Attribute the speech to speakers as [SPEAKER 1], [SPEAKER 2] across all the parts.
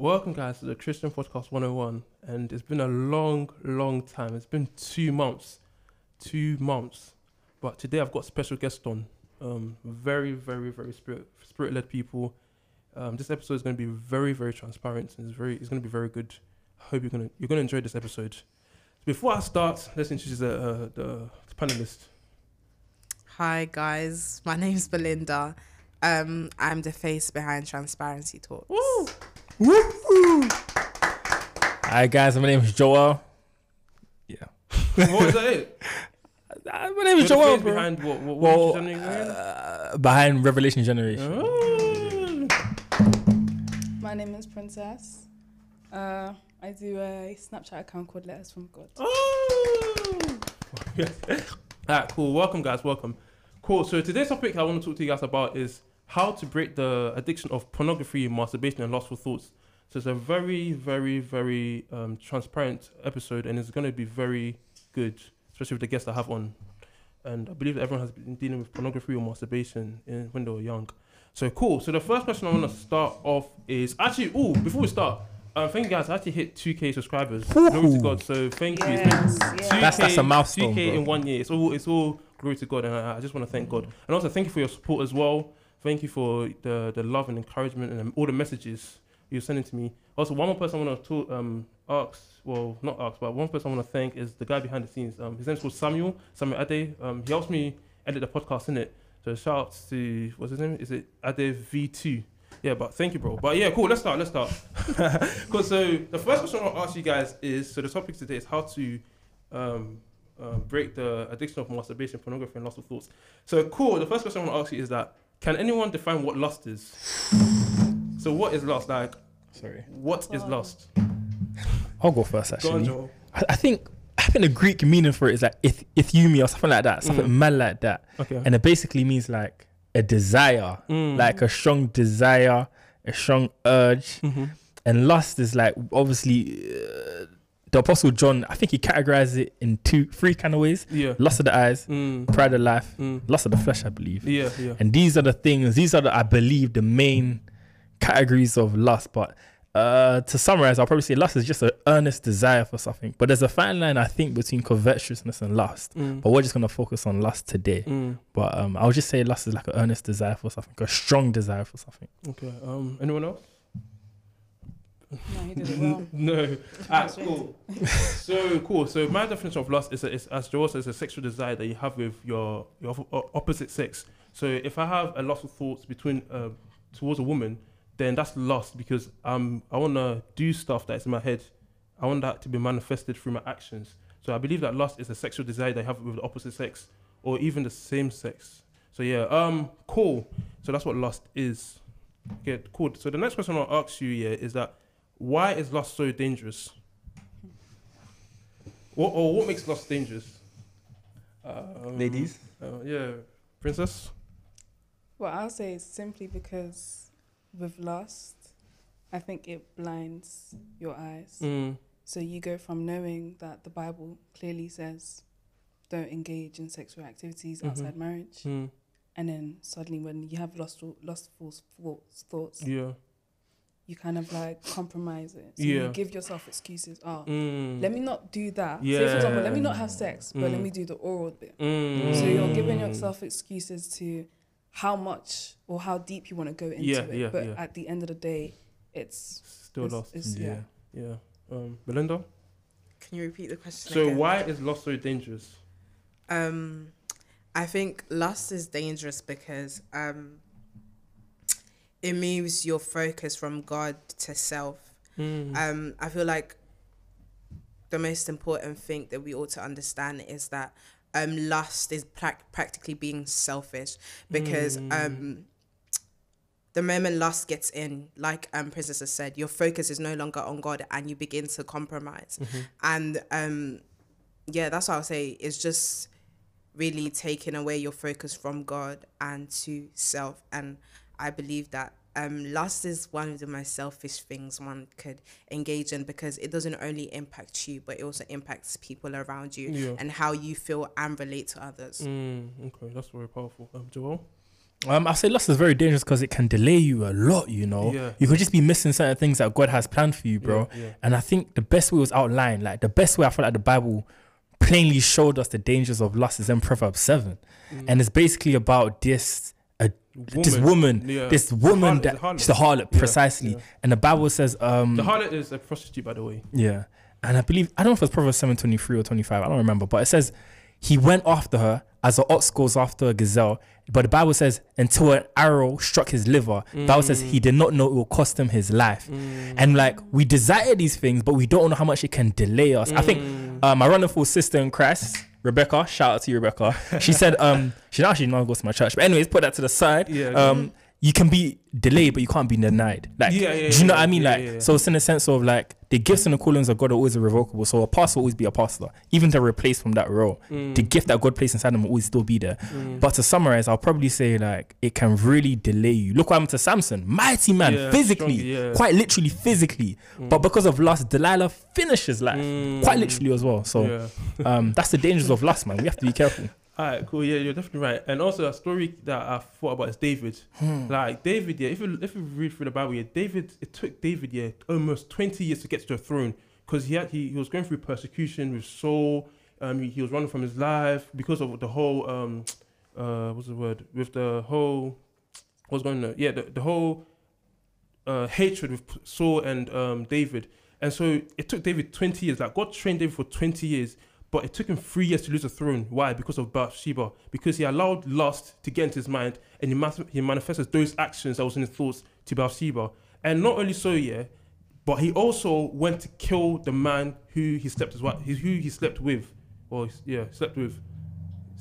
[SPEAKER 1] Welcome, guys, to the Christian Podcast 101. And it's been a long, long time. It's been two months. Two months. But today I've got special guest on. Um, very, very, very spirit spirit led people. Um, this episode is going to be very, very transparent and it's very, it's going to be very good. I hope you're going to you're going to enjoy this episode. So Before I start, let's introduce the, uh, the, panelist.
[SPEAKER 2] Hi guys, my name's Belinda. Um, I'm the face behind Transparency Talks.
[SPEAKER 1] Woo!
[SPEAKER 3] Hi guys, my name is Joel. Yeah,
[SPEAKER 1] what was that it?
[SPEAKER 3] Uh, my name is Joel. bro.
[SPEAKER 1] behind what? What, what
[SPEAKER 3] well,
[SPEAKER 1] was your name again?
[SPEAKER 3] uh, behind Revelation Generation.
[SPEAKER 1] Oh.
[SPEAKER 4] My name is Princess. Uh, I do a Snapchat account called Letters from God.
[SPEAKER 1] Oh. Alright, cool. Welcome, guys. Welcome. Cool. So today's topic I want to talk to you guys about is how to break the addiction of pornography, masturbation, and lustful thoughts. So it's a very, very, very um, transparent episode, and it's going to be very good, especially with the guests I have on. And I believe that everyone has been dealing with pornography or masturbation in, when they were young. So cool. So the first question I want to start off is actually, oh, before we start, um, thank you guys. I actually hit 2K subscribers. Glory to God. So thank you. It's been
[SPEAKER 4] Yes, yes.
[SPEAKER 3] That's- that's a milestone,
[SPEAKER 1] 2K
[SPEAKER 3] bro.
[SPEAKER 1] in one year. It's all it's all glory to God, and I, I just want to thank God. And also thank you for your support as well. Thank you for the the love and encouragement and all the messages you're sending to me. Also, one more person I want to talk, um ask, well not ask, but one person I want to thank is the guy behind the scenes. Um, his name's called Samuel Samuel Ade. Um, he helps me edit the podcast in it. So shout out to what's his name? Is it Ade V two? Yeah, but thank you, bro. But yeah, cool. Let's start. Let's start. cool. So the first question I want to ask you guys is: so the topic today is how to um, uh, break the addiction of masturbation, pornography, and lustful thoughts. So cool. The first question I want to ask you is that: Can anyone define what lust is? So what is lust? Like,
[SPEAKER 3] Sorry,
[SPEAKER 1] what is lust?
[SPEAKER 3] I'll go first.
[SPEAKER 1] Go on,
[SPEAKER 3] Actually,
[SPEAKER 1] Joel.
[SPEAKER 3] I, I think I think the Greek meaning for it is like ith- ithumia or something like that, something
[SPEAKER 1] Mm.
[SPEAKER 3] mad like that,
[SPEAKER 1] Okay.
[SPEAKER 3] and it basically means like a desire,
[SPEAKER 1] Mm.
[SPEAKER 3] like a strong desire, a strong urge,
[SPEAKER 1] Mhm.
[SPEAKER 3] and lust is like obviously uh, the apostle john i think he categorizes it in two three kind of ways
[SPEAKER 1] Yeah.
[SPEAKER 3] lust of the eyes
[SPEAKER 1] Mm.
[SPEAKER 3] pride of life
[SPEAKER 1] Mm.
[SPEAKER 3] lust of the flesh i believe
[SPEAKER 1] Yeah. Yeah.
[SPEAKER 3] and these are the things these are the i believe the main categories of lust but uh, to summarize, I'll probably say lust is just an earnest desire for something. But there's a fine line, I think, between covetousness and lust.
[SPEAKER 1] Mm.
[SPEAKER 3] But we're just going to focus on lust today.
[SPEAKER 1] Mm.
[SPEAKER 3] But um, I'll just say lust is like an earnest desire for something, a strong desire for something.
[SPEAKER 1] Okay. Um. Anyone else?
[SPEAKER 4] No, he did it well.
[SPEAKER 1] no. Alright, cool. so cool. So my definition of lust is, a, is as Joel says, a sexual desire that you have with your your opposite sex. So if I have a lustful thoughts between uh, towards a woman, then that's lust because um I want to do stuff that's in my head. I want that to be manifested through my actions. So I believe that lust is a sexual desire that you have with the opposite sex or even the same sex. So yeah, um, cool. So that's what lust is. Okay, cool. So the next question I'll ask you yeah is that why is lust so dangerous? What or what makes lust dangerous? Um,
[SPEAKER 3] Ladies?
[SPEAKER 1] Uh, yeah, princess.
[SPEAKER 4] Well, I'll say it's simply because with lust, I think it blinds your eyes.
[SPEAKER 1] Mm.
[SPEAKER 4] So you go from knowing that the Bible clearly says don't engage in sexual activities
[SPEAKER 1] Mhm.
[SPEAKER 4] outside marriage,
[SPEAKER 1] Mm.
[SPEAKER 4] and then suddenly when you have lustful, lustful thoughts, thoughts,
[SPEAKER 1] Yeah.
[SPEAKER 4] You kind of like compromise it. So
[SPEAKER 1] Yeah.
[SPEAKER 4] you give yourself excuses. Oh,
[SPEAKER 1] Mm.
[SPEAKER 4] let me not do that. Say for example, let me not have sex, but let
[SPEAKER 1] Mm.
[SPEAKER 4] me do the oral bit.
[SPEAKER 1] Mm.
[SPEAKER 4] So you're giving yourself excuses to how much or how deep you want to go into
[SPEAKER 1] Yeah,
[SPEAKER 4] it.
[SPEAKER 1] yeah,
[SPEAKER 4] but
[SPEAKER 1] yeah.
[SPEAKER 4] at the end of the day, it's
[SPEAKER 1] still
[SPEAKER 4] it's,
[SPEAKER 1] lost.
[SPEAKER 4] It's, yeah.
[SPEAKER 1] Yeah. Um, Belinda.
[SPEAKER 2] Can you repeat the question?
[SPEAKER 1] So
[SPEAKER 2] again?
[SPEAKER 1] why is lust so dangerous?
[SPEAKER 2] Um, I think lust is dangerous because um, it moves your focus from God to self.
[SPEAKER 1] Mm.
[SPEAKER 2] Um, I feel like the most important thing that we ought to understand is that um, lust is prac- practically being selfish because
[SPEAKER 1] Mm.
[SPEAKER 2] um, the moment lust gets in, like um, Princess has said, your focus is no longer on God and you begin to compromise.
[SPEAKER 1] Mhm.
[SPEAKER 2] And um, yeah, that's what I'll say. It's just really taking away your focus from God and to self. And I believe that um, lust is one of the most selfish things one could engage in because it doesn't only impact you, but it also impacts people around you
[SPEAKER 1] Yeah.
[SPEAKER 2] and how you feel and relate to others.
[SPEAKER 1] Mm, okay, that's very powerful. Um, Joel.
[SPEAKER 3] Um, I say lust is very dangerous because it can delay you a lot. You know,
[SPEAKER 1] Yeah.
[SPEAKER 3] you could just be missing certain things that God has planned for you, bro.
[SPEAKER 1] Yeah, yeah.
[SPEAKER 3] And I think the best way was outlined. Like the best way I feel like the Bible plainly showed us the dangers of lust is in Proverbs seven,
[SPEAKER 1] Mm.
[SPEAKER 3] and it's basically about this this woman,
[SPEAKER 1] Yeah.
[SPEAKER 3] this woman
[SPEAKER 1] harlot,
[SPEAKER 3] that
[SPEAKER 1] the
[SPEAKER 3] she's a harlot
[SPEAKER 1] Yeah,
[SPEAKER 3] precisely.
[SPEAKER 1] yeah.
[SPEAKER 3] And the Bible says, um,
[SPEAKER 1] The harlot is a prostitute, by the way.
[SPEAKER 3] yeah, and I believe I don't know if it's Proverbs seven twenty three or twenty five. I don't remember, but it says he went after her as an ox goes after a gazelle. But the Bible says until an arrow struck his liver. The Bible says he did not know it will cost him his life.
[SPEAKER 1] Mm.
[SPEAKER 3] And like we desire these things, but we don't know how much it can delay us. I think
[SPEAKER 1] Mm.
[SPEAKER 3] uh, my wonderful sister in Christ, Rebecca, shout out to you, Rebecca. She said um she actually now goes to my church. But anyways, put that to the side.
[SPEAKER 1] Yeah.
[SPEAKER 3] Um you can be delayed, but you can't be denied. Like,
[SPEAKER 1] Yeah, yeah,
[SPEAKER 3] do you know
[SPEAKER 1] yeah,
[SPEAKER 3] what I mean? like, so it's in the sense of like the gifts and the callings of God are always irrevocable. So a pastor will always be a pastor, even to replace from that role.
[SPEAKER 1] Mm.
[SPEAKER 3] The gift that God placed inside them will always still be there. But to summarize, I'll probably say like it can really delay you. Look what happened to Samson, mighty man, physically,
[SPEAKER 1] strong,
[SPEAKER 3] quite literally physically. But because of lust, Delilah finishes life, quite literally as well. So
[SPEAKER 1] Mm.
[SPEAKER 3] um, that's the dangers of lust, man. We have to be careful.
[SPEAKER 1] All right, cool. Yeah, you're definitely right. And also a story that I thought about is David.
[SPEAKER 3] Hmm.
[SPEAKER 1] Like David, yeah. If you if you read through the Bible, yeah, David. It took David, yeah, almost 20 years to get to the throne because he had he, he was going through persecution with Saul. Um, he, he was running from his life because of the whole um, uh, what's the word with the whole what's going on? Yeah, the, the whole uh hatred with Saul and um David. And so it took David 20 years. Like God trained David for 20 years, but it took him three years to lose the throne. Why? Because of Bathsheba. Because he allowed lust to get into his mind and he, mas- he manifested those actions that was in his thoughts to Bathsheba. And not only so, yeah, but he also went to kill the man who he slept wife, who he slept with. Or yeah, slept with.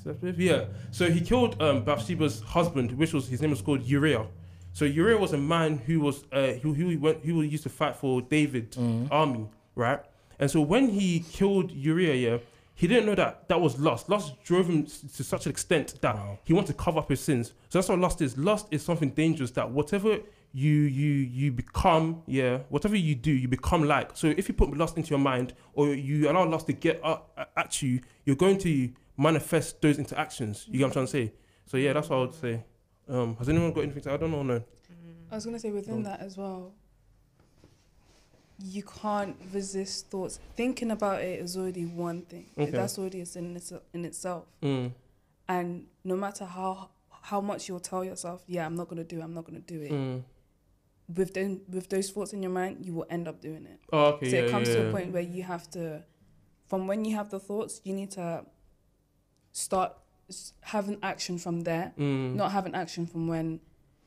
[SPEAKER 1] Slept with? Yeah. So he killed um, Bathsheba's husband, which was his name was called Uriah. So Uriah was a man who was uh, who who went who used to fight for David army, right? And so when he killed Uriah, yeah, he didn't know that that was lust. Lust drove him to such an extent that he wanted to cover up his sins. So that's what lust is. Lust is something dangerous that whatever you you you become, yeah, whatever you do, you become like. So if you put lust into your mind or you allow lust to get up, at you, you're going to manifest those into actions. You get what I'm trying to say? So yeah, that's what I would say. Um, has anyone got anything to I don't know, no.
[SPEAKER 4] I was gonna say within
[SPEAKER 1] Go
[SPEAKER 4] that as well. You can't resist thoughts. Thinking about it is already one thing.
[SPEAKER 1] Okay.
[SPEAKER 4] That's already a sin in, its, in itself.
[SPEAKER 1] Mm,
[SPEAKER 4] And no matter how how much you'll tell yourself, yeah, I'm not gonna do it. I'm not gonna do it.
[SPEAKER 1] mm.
[SPEAKER 4] With them, with those thoughts in your mind, you will end up doing it.
[SPEAKER 1] Oh, okay,
[SPEAKER 4] so
[SPEAKER 1] yeah,
[SPEAKER 4] it comes
[SPEAKER 1] yeah,
[SPEAKER 4] to
[SPEAKER 1] yeah.
[SPEAKER 4] a point where you have to, from when you have the thoughts, you need to start s- having action from there,
[SPEAKER 1] Mm.
[SPEAKER 4] not having action from when,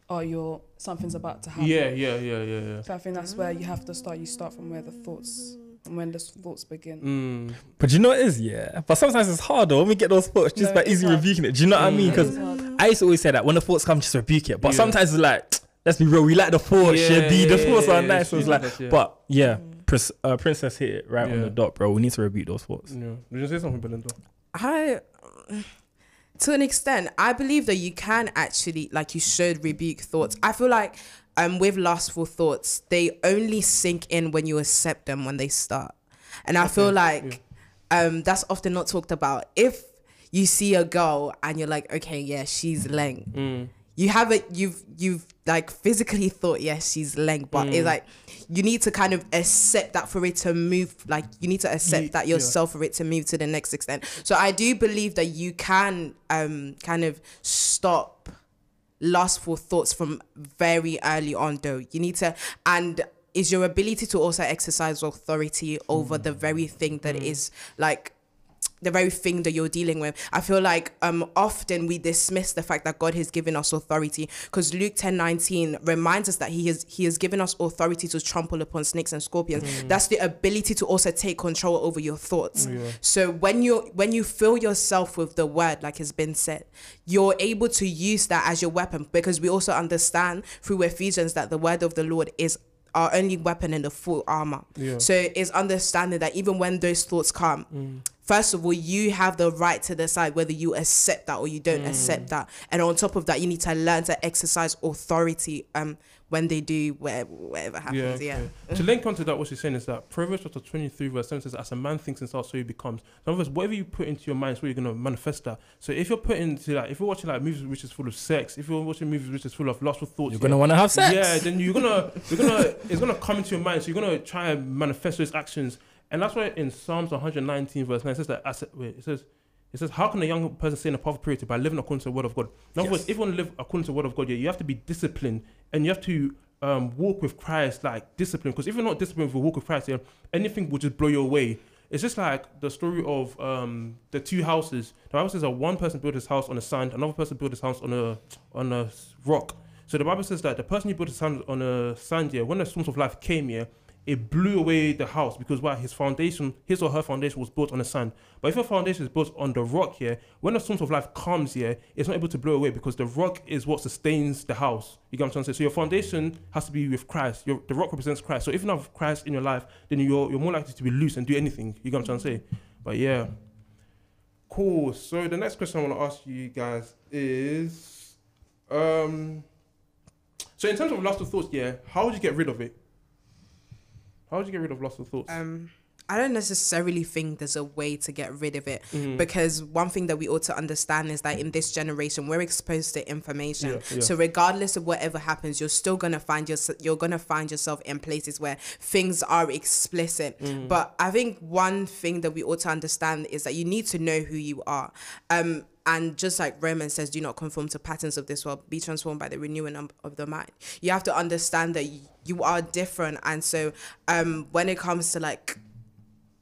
[SPEAKER 4] oh, you're something's about to happen.
[SPEAKER 1] Yeah, yeah, yeah, yeah, yeah.
[SPEAKER 4] So I think that's where you have to start. You start from where the thoughts, from when the thoughts begin.
[SPEAKER 1] Mm.
[SPEAKER 3] But you know what it is, yeah. But sometimes it's harder when we get those thoughts just
[SPEAKER 4] No,
[SPEAKER 3] by
[SPEAKER 4] it's
[SPEAKER 3] easy rebuking it. Do you know what I mean?
[SPEAKER 1] Mm.
[SPEAKER 3] Because I used to always say that when the thoughts come, just rebuke it. But
[SPEAKER 1] Yeah.
[SPEAKER 3] sometimes it's like, let's be real, we like the thoughts, yeah, B. The thoughts are nice. So it's like,
[SPEAKER 1] yeah.
[SPEAKER 3] but yeah, Pris- uh, Princess hit it right on the dot, bro. We need to rebuke those thoughts.
[SPEAKER 1] Yeah. Did you say something, Belinda?
[SPEAKER 2] I, to an extent, I believe that you can actually, like, you should rebuke thoughts. I feel like, um, with lustful thoughts, they only sink in when you accept them when they start, and I feel like, um, that's often not talked about. If you see a girl and you're like, okay, yeah, she's leng.
[SPEAKER 1] Mm.
[SPEAKER 2] You haven't, you've, you've like physically thought, yes, she's leng, but
[SPEAKER 1] Mm.
[SPEAKER 2] it's like, you need to kind of accept that for it to move. Like, you need to accept
[SPEAKER 1] Ye-
[SPEAKER 2] that
[SPEAKER 1] yeah.
[SPEAKER 2] yourself for it to move to the next extent. So I do believe that you can, um, kind of stop lustful thoughts from very early on though you need to and is your ability to also exercise authority over the very thing that is like the very thing that you're dealing with. I feel like um often we dismiss the fact that God has given us authority because Luke 10 19 reminds us that He has He has given us authority to trample upon snakes and scorpions. That's the ability to also take control over your thoughts.
[SPEAKER 1] Yeah.
[SPEAKER 2] So when you when you fill yourself with the word, like has been said, you're able to use that as your weapon because we also understand through Ephesians that the word of the Lord is our only weapon in the full armor.
[SPEAKER 1] Yeah.
[SPEAKER 2] So it's understanding that even when those thoughts come,
[SPEAKER 1] Mm.
[SPEAKER 2] First of all, you have the right to decide whether you accept that or you don't
[SPEAKER 1] Mm.
[SPEAKER 2] accept that. And on top of that, you need to learn to exercise authority um when they do whatever, whatever happens. Yeah.
[SPEAKER 1] okay. to link onto that, what she's saying is that Proverbs chapter 23, verse 7 says, As a man thinks himself, so he becomes. So, in other words, whatever you put into your mind is where you're going to manifest that. So, if you're putting into like, if you're watching like movies which is full of sex, if you're watching movies which is full of lustful thoughts,
[SPEAKER 3] You're
[SPEAKER 1] yeah,
[SPEAKER 3] gonna want to have sex.
[SPEAKER 1] yeah, then you're gonna, you're gonna, it's gonna come into your mind. So, you're gonna try and manifest those actions. And that's why in Psalms 119, verse 9, it says that, as, wait, it says, it says, How can a young person stay in a path of purity by living according to the word of God? In other
[SPEAKER 3] Yes.
[SPEAKER 1] words, if you want to live according to the word of God, yeah, you have to be disciplined and you have to um, walk with Christ like discipline. Because if you're not disciplined with a walk with Christ, yeah, anything will just blow you away. It's just like the story of um, the two houses. The Bible says that one person built his house on the sand, another person built his house on a on a rock. So the Bible says that the person who built his house on a sand, yeah, when the storms of life came, yeah, it blew away the house because why his foundation, his or her foundation was built on the sand. But if your foundation is built on the rock here, when the storms of life comes here, it's not able to blow away because the rock is what sustains the house. You get what I'm trying to say? So your foundation has to be with Christ. Your, the rock represents Christ. So if you don't have Christ in your life, then you're you're more likely to be loose and do anything. You get what I'm trying to say? But yeah. Cool. So the next question I want to ask you guys is um so in terms of lust of thoughts, yeah, how would you get rid of it? How would you get rid of lustful thoughts?
[SPEAKER 2] Um, I don't necessarily think there's a way to get rid of it
[SPEAKER 1] Mhm.
[SPEAKER 2] because one thing that we ought to understand is that in this generation we're exposed to information.
[SPEAKER 1] Yeah, yeah.
[SPEAKER 2] So regardless of whatever happens, you're still gonna find yourself. You're gonna find yourself in places where things are explicit.
[SPEAKER 1] Mm.
[SPEAKER 2] But I think one thing that we ought to understand is that you need to know who you are. Um, and just like Romans says, do not conform to patterns of this world, be transformed by the renewing of, of the mind. You have to understand that you are different. And so um, when it comes to like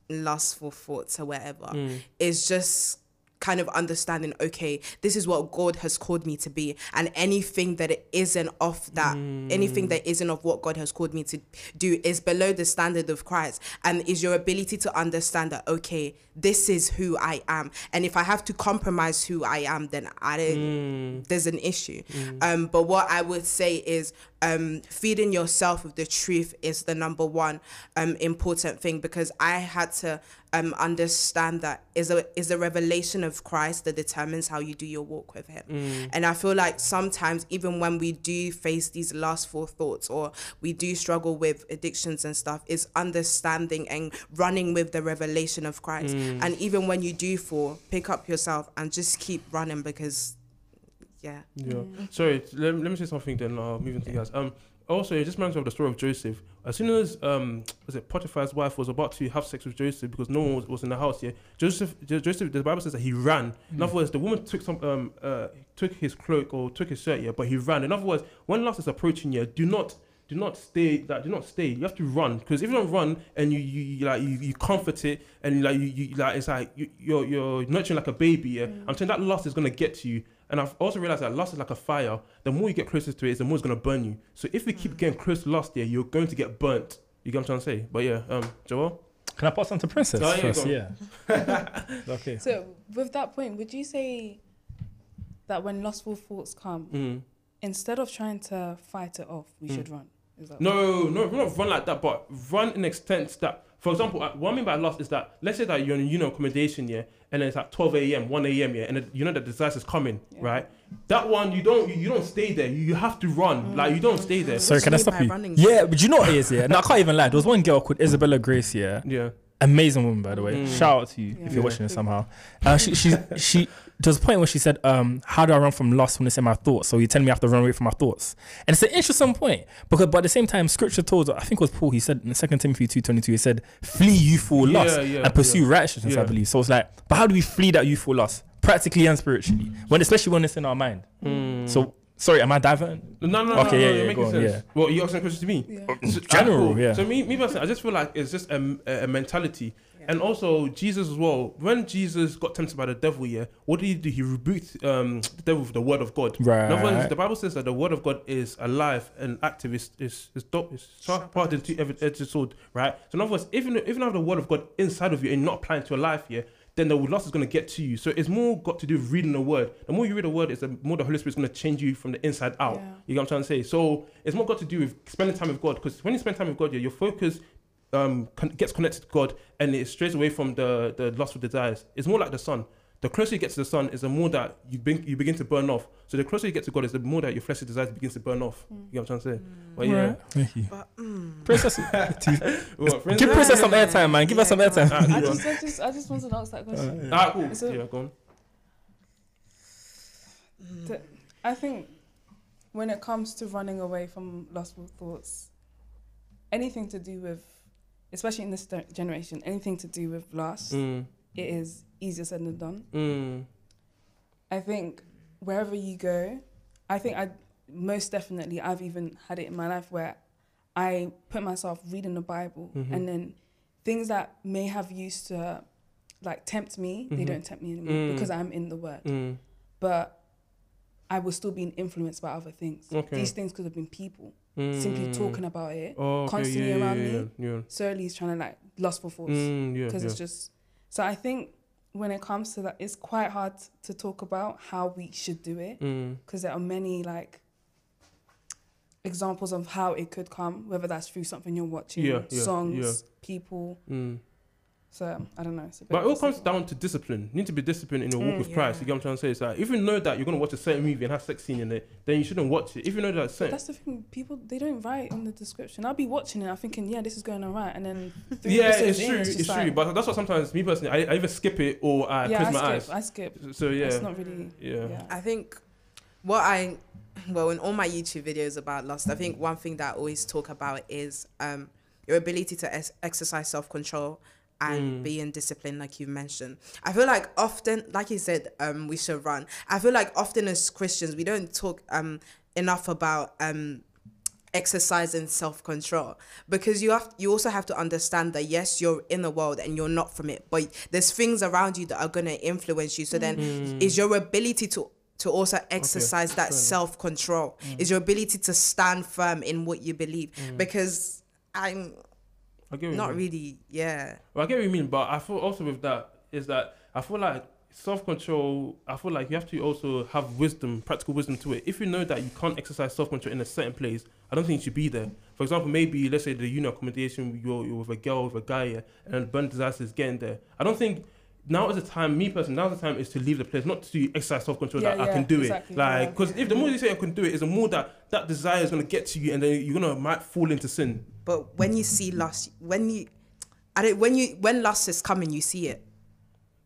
[SPEAKER 2] lustful thoughts or whatever,
[SPEAKER 1] Mm.
[SPEAKER 2] it's just kind of understanding okay this is what god has called me to be. And anything that it isn't of that anything that isn't of what god has called me to do is below the standard of christ. And is your ability to understand that okay this is who i am. And if i have to compromise who i am then i don't
[SPEAKER 1] Mm.
[SPEAKER 2] there's an issue. Um, but what I would say is um, feeding yourself with the truth is the number one um, important thing because I had to um, understand that is a is a revelation of Christ that determines how you do your walk with Him.
[SPEAKER 1] Mm.
[SPEAKER 2] And I feel like sometimes even when we do face these lustful thoughts or we do struggle with addictions and stuff, is understanding and running with the revelation of Christ.
[SPEAKER 1] Mm.
[SPEAKER 2] And even when you do fall, pick up yourself and just keep running because yeah.
[SPEAKER 1] Yeah. Sorry, let, let me say something then I'll move into you guys. Um also it just reminds me of the story of Joseph. As soon as um was it Potiphar's wife was about to have sex with Joseph because no one was, was in the house yet, Joseph Joseph the Bible says that he ran. In other words, the woman took some um uh took his cloak or took his shirt, yeah, but he ran. In other words, when lust is approaching you, do not do not stay that do not stay you have to run because if you don't run and you you, you like you, you comfort it and like you, you like it's like you, you're you're nurturing like a baby yeah i'm saying that lust is going to get to you and i've also realized that lust is like a fire the more you get closer to it the more it's going to burn you so if we keep getting close to lust yeah you're going to get burnt you get what i'm trying to say but yeah um joel
[SPEAKER 3] Can I pass on to Princess
[SPEAKER 1] Oh, yeah,
[SPEAKER 3] first? Yeah. okay.
[SPEAKER 4] So with that point, would you say that when lustful thoughts come,
[SPEAKER 1] mm.
[SPEAKER 4] instead of trying to fight it off, we
[SPEAKER 1] Mm.
[SPEAKER 4] should run? Is that
[SPEAKER 1] No, no, not run like that, but run in extent that, for example, uh, what I mean by lost is that let's say that you're in you know accommodation, yeah, and then it's at 12 a.m., 1 a.m., yeah, and then you know that the disaster is coming,
[SPEAKER 4] Yeah.
[SPEAKER 1] right? That one you don't you, you don't stay there. You, you have to run, like you don't stay there.
[SPEAKER 3] Sorry, can I stop you?
[SPEAKER 2] running?
[SPEAKER 3] Yeah, but you know what it is, yeah? No, I can't even lie. There was one girl called Isabella Grace, yeah.
[SPEAKER 1] Yeah,
[SPEAKER 3] Amazing woman, by the way.
[SPEAKER 1] Mm.
[SPEAKER 3] Shout out to you if you're watching this somehow. Uh, she, she, she, there was a point where she said, um, How do I run from lust when it's in my thoughts? So you tell me I have to run away from my thoughts. And it's an interesting point because, but at the same time, scripture told, I think it was Paul, he said in 2 Timothy 2.22, he said, Flee youthful
[SPEAKER 1] Yeah,
[SPEAKER 3] lust
[SPEAKER 1] yeah,
[SPEAKER 3] and pursue
[SPEAKER 1] yeah.
[SPEAKER 3] righteousness, I believe. So it's like, but how do we flee that youthful lust? Practically and spiritually, when especially when it's in our mind.
[SPEAKER 1] Mm.
[SPEAKER 3] So, sorry, am I diving?
[SPEAKER 1] no, no, no,
[SPEAKER 3] Okay,
[SPEAKER 1] no,
[SPEAKER 3] yeah,
[SPEAKER 1] no,
[SPEAKER 3] yeah,
[SPEAKER 1] you're
[SPEAKER 3] go
[SPEAKER 1] making
[SPEAKER 3] on,
[SPEAKER 1] sense.
[SPEAKER 3] yeah.
[SPEAKER 1] Well, you're asking questions to me?
[SPEAKER 4] Yeah.
[SPEAKER 1] So,
[SPEAKER 3] General,
[SPEAKER 1] cool.
[SPEAKER 3] yeah.
[SPEAKER 1] So me, me personally, I just feel like it's just a, a, a mentality, and also Jesus as well. When Jesus got tempted by the devil, yeah, what did he do? He rebuked um, the devil with the word of God.
[SPEAKER 3] Right.
[SPEAKER 1] In other words, the Bible says that the word of God is alive and active. It's it's it's, do- it's sharper than two edged sword, right? So in other words, even if you have the word of God inside of you and not applying to your life, yeah, then the loss is going to get to you. So it's more got to do with reading the word. The more you read the word, is the more the Holy Spirit is going to change you from the inside out.
[SPEAKER 4] Yeah.
[SPEAKER 1] You get what I'm trying to say? So it's more got to do with spending time with God. Because when you spend time with God, yeah, your focus um con- gets connected to God and it strays away from the the lustful desires. It's more like the sun. the closer you get to the sun, is the more that you begin you begin to burn off. So the closer you get to God, is the more that your fleshly desires begins to burn off. You get what I'm trying to say? But yeah,
[SPEAKER 3] Right. Thank you.
[SPEAKER 2] But mm,
[SPEAKER 3] Princess,
[SPEAKER 1] What, friends?
[SPEAKER 3] give Princess some airtime, man. Give her some
[SPEAKER 2] Yeah,
[SPEAKER 3] airtime.
[SPEAKER 1] Ah,
[SPEAKER 4] I just, I just, I just wanted to ask that question.
[SPEAKER 1] Ah, cool.
[SPEAKER 4] So-
[SPEAKER 1] yeah, go on.
[SPEAKER 4] Th- I think when it comes to running away from lustful thoughts, anything to do with, especially in this generation, anything to do with lust,
[SPEAKER 1] Mm,
[SPEAKER 4] it is easier said than done.
[SPEAKER 1] mm,
[SPEAKER 4] I think wherever you go, I think I most definitely I've even had it in my life where I put myself reading the Bible
[SPEAKER 1] Mhm.
[SPEAKER 4] and then things that may have used to like tempt me, they
[SPEAKER 1] Mhm.
[SPEAKER 4] don't tempt me anymore
[SPEAKER 1] Mm.
[SPEAKER 4] because I'm in the word.
[SPEAKER 1] mm.
[SPEAKER 4] But I was still being influenced by other things.
[SPEAKER 1] Okay.
[SPEAKER 4] These things could have been people
[SPEAKER 1] Mm.
[SPEAKER 4] simply talking about it.
[SPEAKER 1] oh, okay,
[SPEAKER 4] constantly
[SPEAKER 1] yeah, yeah,
[SPEAKER 4] around
[SPEAKER 1] yeah,
[SPEAKER 4] me.
[SPEAKER 1] Yeah,
[SPEAKER 4] Solely is trying to like lustful thoughts
[SPEAKER 1] Mm, yeah,
[SPEAKER 4] because
[SPEAKER 1] yeah.
[SPEAKER 4] it's just so I think when it comes to that, it's quite hard to talk about how we should do it
[SPEAKER 1] Mm,
[SPEAKER 4] because there are many like examples of how it could come, whether that's through something you're watching,
[SPEAKER 1] Yeah, yeah,
[SPEAKER 4] songs,
[SPEAKER 1] yeah.
[SPEAKER 4] people. So I don't know. It's a bit
[SPEAKER 1] But it all comes down to discipline. You need to be disciplined in your walk
[SPEAKER 4] Mm,
[SPEAKER 1] with
[SPEAKER 2] yeah.
[SPEAKER 1] Christ. You get what I'm trying to say? It's like if you know that you're gonna watch a certain movie and have sex scene in it, then you shouldn't watch it. If you know that certain
[SPEAKER 4] that's the thing. People they don't write in the description. I'll be watching it. I'm thinking, yeah, this is going alright, and then
[SPEAKER 1] yeah,
[SPEAKER 4] episodes
[SPEAKER 1] it's
[SPEAKER 4] in,
[SPEAKER 1] true,
[SPEAKER 4] it's
[SPEAKER 1] it's,
[SPEAKER 4] just
[SPEAKER 1] true. But that's what sometimes me personally, I, I either skip it or I
[SPEAKER 4] yeah,
[SPEAKER 1] close
[SPEAKER 4] I
[SPEAKER 1] my
[SPEAKER 4] skip.
[SPEAKER 1] eyes.
[SPEAKER 4] I skip.
[SPEAKER 1] So yeah,
[SPEAKER 4] It's not really.
[SPEAKER 1] yeah.
[SPEAKER 4] Yeah.
[SPEAKER 2] I think what I well in all my YouTube videos about lust, I think one thing that I always talk about is um your ability to ex- exercise self control and
[SPEAKER 1] Mm.
[SPEAKER 2] being disciplined, like you mentioned. I feel like often, like you said, um, we should run. I feel like often as Christians, we don't talk um enough about um exercising self-control because you have you also have to understand that yes you're in the world and you're not from it but there's things around you that are going to influence you so then
[SPEAKER 1] Mm.
[SPEAKER 2] is your ability to to also exercise that
[SPEAKER 1] fair
[SPEAKER 2] self-control is your ability to stand firm in what you believe because i'm
[SPEAKER 1] I get what you
[SPEAKER 2] not
[SPEAKER 1] mean.
[SPEAKER 2] really yeah
[SPEAKER 1] Well, I get what you mean, but I feel also with that is that I feel like self control. I feel like you have to also have wisdom, practical wisdom to it. If you know that you can't exercise self control in a certain place, I don't think you should be there. For example, maybe let's say the unit accommodation, you're, you're with a girl, with a guy, yeah, and burn disaster is getting there. I don't think. Now is the time, me personally, now is the time is to leave the place, not to exercise self control
[SPEAKER 4] Yeah,
[SPEAKER 1] that I can do
[SPEAKER 4] exactly,
[SPEAKER 1] it. Like,
[SPEAKER 4] yeah.
[SPEAKER 1] because if the more you say I can do it, is the more that that desire is going to get to you, and then you're going to might fall into sin.
[SPEAKER 2] but when you see lust when you I don't, when you when lust is coming you see it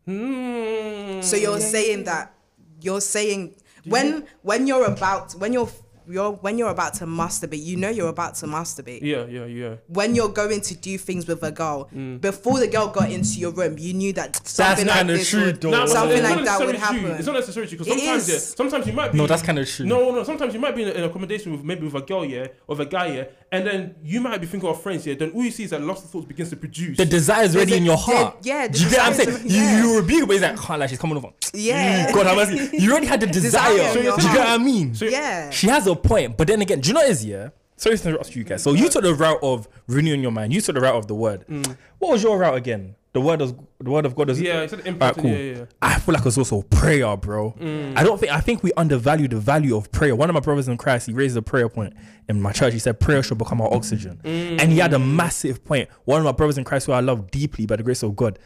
[SPEAKER 1] Hmm.
[SPEAKER 2] so you're
[SPEAKER 4] Yeah,
[SPEAKER 2] saying
[SPEAKER 4] yeah.
[SPEAKER 2] that you're saying when when you're about when you're you're when you're about to masturbate you know you're about to masturbate
[SPEAKER 1] Yeah, yeah, yeah.
[SPEAKER 2] when you're going to do things with a girl mm. before the girl got into your room you knew that something like that.
[SPEAKER 3] That's kinda
[SPEAKER 2] this
[SPEAKER 3] true,
[SPEAKER 2] would,
[SPEAKER 3] though.
[SPEAKER 2] Something
[SPEAKER 1] it's not
[SPEAKER 2] like that would
[SPEAKER 1] necessarily true.
[SPEAKER 2] happen
[SPEAKER 1] It's not necessarily true because sometimes, yeah, sometimes you might be.
[SPEAKER 3] No, that's kind of true.
[SPEAKER 1] No, no. Sometimes you might be in, in accommodation with maybe with a girl, yeah, or a guy, yeah, and then you might be thinking of friends, yeah. Then all you see is that lost of thoughts begins to produce.
[SPEAKER 3] The desire is already in your
[SPEAKER 2] there-
[SPEAKER 3] heart.
[SPEAKER 2] yeah, the
[SPEAKER 3] you get what I'm saying?
[SPEAKER 2] is-
[SPEAKER 3] You,
[SPEAKER 2] yeah.
[SPEAKER 3] you rebuke, but he's like, can't lie, she's coming over.
[SPEAKER 2] yeah
[SPEAKER 3] God have mercy. You already had the desire.
[SPEAKER 2] Desire in
[SPEAKER 3] Do you get what I mean?
[SPEAKER 1] So-
[SPEAKER 2] yeah
[SPEAKER 3] She has a point, but then again, do you know what it is yeah? Sorry to interrupt you guys. So mm. you took the route of renewing your mind. You took the route of the word. Mm. What was your route again? The word of the word of God. Was
[SPEAKER 1] yeah, it's an impact.
[SPEAKER 3] Alright, cool.
[SPEAKER 1] Yeah, yeah.
[SPEAKER 3] I feel like it's also prayer, bro. I don't think I think we undervalue the value of prayer. One of my brothers in Christ, he raised a prayer point in my church. He said prayer should become our oxygen, and he had a massive point. One of my brothers in Christ, who I love deeply by the grace of God,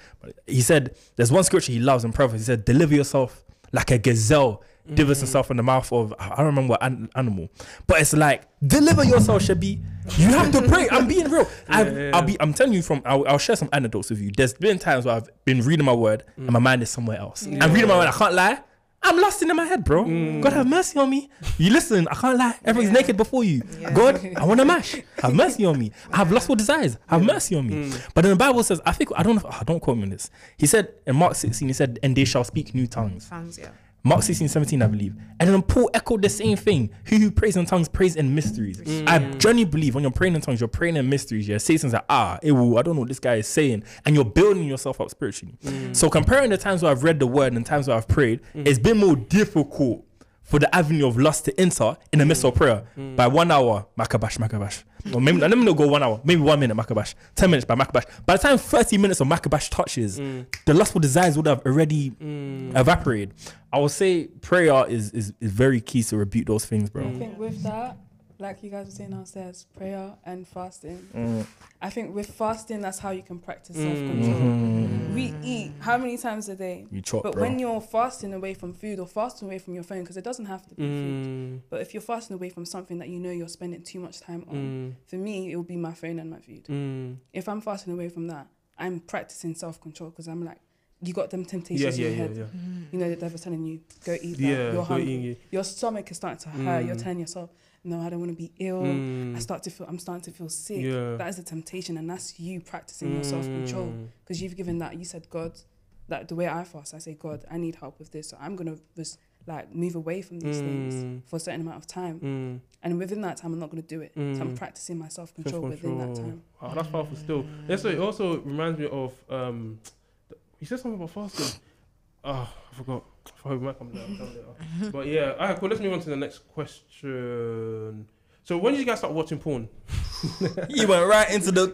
[SPEAKER 3] he said there's one scripture he loves in Proverbs. He said, "Deliver yourself like a gazelle." Delivers himself mm. in the mouth of I don't remember what an- animal, but it's like deliver yourself, Shabi. You have to pray. I'm being real. I've,
[SPEAKER 1] yeah,
[SPEAKER 3] I'll be. I'm telling you from. I'll, I'll share some anecdotes with you. There's been times where I've been reading my word mm. and my mind is somewhere else. I'm reading my word. I can't lie. I'm lost in my head, bro. Mm. God have mercy on me. You listen. I can't lie. Everything's naked before you.
[SPEAKER 2] Yeah.
[SPEAKER 3] God, I want to mash. Have mercy on me. I have lustful desires. Have mercy on me. But then the Bible says, I think I don't know. If, oh, don't quote me on this. He said in Mark 16, he said, "And they shall speak new tongues."
[SPEAKER 2] Fans, yeah
[SPEAKER 3] Mark 16, 17, I believe. And then Paul echoed the same thing. He who prays in tongues prays in mysteries. Mm. I genuinely believe when you're praying in tongues, you're praying in mysteries. Yeah, Satan's like, ah, ew, I don't know what this guy is saying. And you're building yourself up spiritually. Mm. So comparing the times where I've read the word and the times where I've prayed, mm. it's been more difficult for the avenue of lust to enter in the midst of prayer. Mm. By one hour, makabash, makabash. Or maybe let me not go one hour, maybe one minute, makabash. Ten minutes by makabash. By the time 30 minutes of makabash touches, mm. the lustful desires would have already mm. evaporated. I would say prayer is, is, is very key to rebuke those things, bro.
[SPEAKER 4] I think with that, like you guys were saying downstairs, prayer and fasting.
[SPEAKER 3] Mm.
[SPEAKER 4] I think with fasting, that's how you can practice
[SPEAKER 1] Mm.
[SPEAKER 4] self control.
[SPEAKER 3] Mhm.
[SPEAKER 4] We eat how many times a day?
[SPEAKER 3] You chop,
[SPEAKER 4] But
[SPEAKER 3] bro.
[SPEAKER 4] when you're fasting away from food or fasting away from your phone, because it doesn't have to be food.
[SPEAKER 1] Mm,
[SPEAKER 4] But if you're fasting away from something that you know you're spending too much time on,
[SPEAKER 1] mm,
[SPEAKER 4] for me, it will be my phone and my food.
[SPEAKER 1] mm.
[SPEAKER 4] If I'm fasting away from that, I'm practicing self control because I'm like, you got them temptations
[SPEAKER 1] yeah,
[SPEAKER 4] in your
[SPEAKER 1] yeah,
[SPEAKER 4] head.
[SPEAKER 1] yeah.
[SPEAKER 4] You know, the devil's telling you, go eat that.
[SPEAKER 1] Yeah,
[SPEAKER 4] you're hungry. Your stomach is starting to hurt. You're
[SPEAKER 1] Mm.
[SPEAKER 4] telling yourself, no, I don't want to be ill.
[SPEAKER 1] Mm.
[SPEAKER 4] I start to feel, I'm starting to feel sick.
[SPEAKER 1] Yeah.
[SPEAKER 4] That is a temptation, and that's you practicing your self control
[SPEAKER 1] Mm.
[SPEAKER 4] because you've given that. You said, God, that the way I fast, I say, God, I need help with this, so I'm gonna just like move away from these
[SPEAKER 1] Mm.
[SPEAKER 4] things for a certain amount of time,
[SPEAKER 1] Mm.
[SPEAKER 4] and within that time, I'm not gonna do it. So I'm
[SPEAKER 1] Mm.
[SPEAKER 4] practicing my self control within that time.
[SPEAKER 1] Oh, that's powerful still. Also, it also reminds me of um, you said something about fasting. Oh, I forgot. I forgot it might come down, come later. But yeah, alright, cool. Let's move on to the next question. So when did you guys start watching porn?
[SPEAKER 3] you went right into the.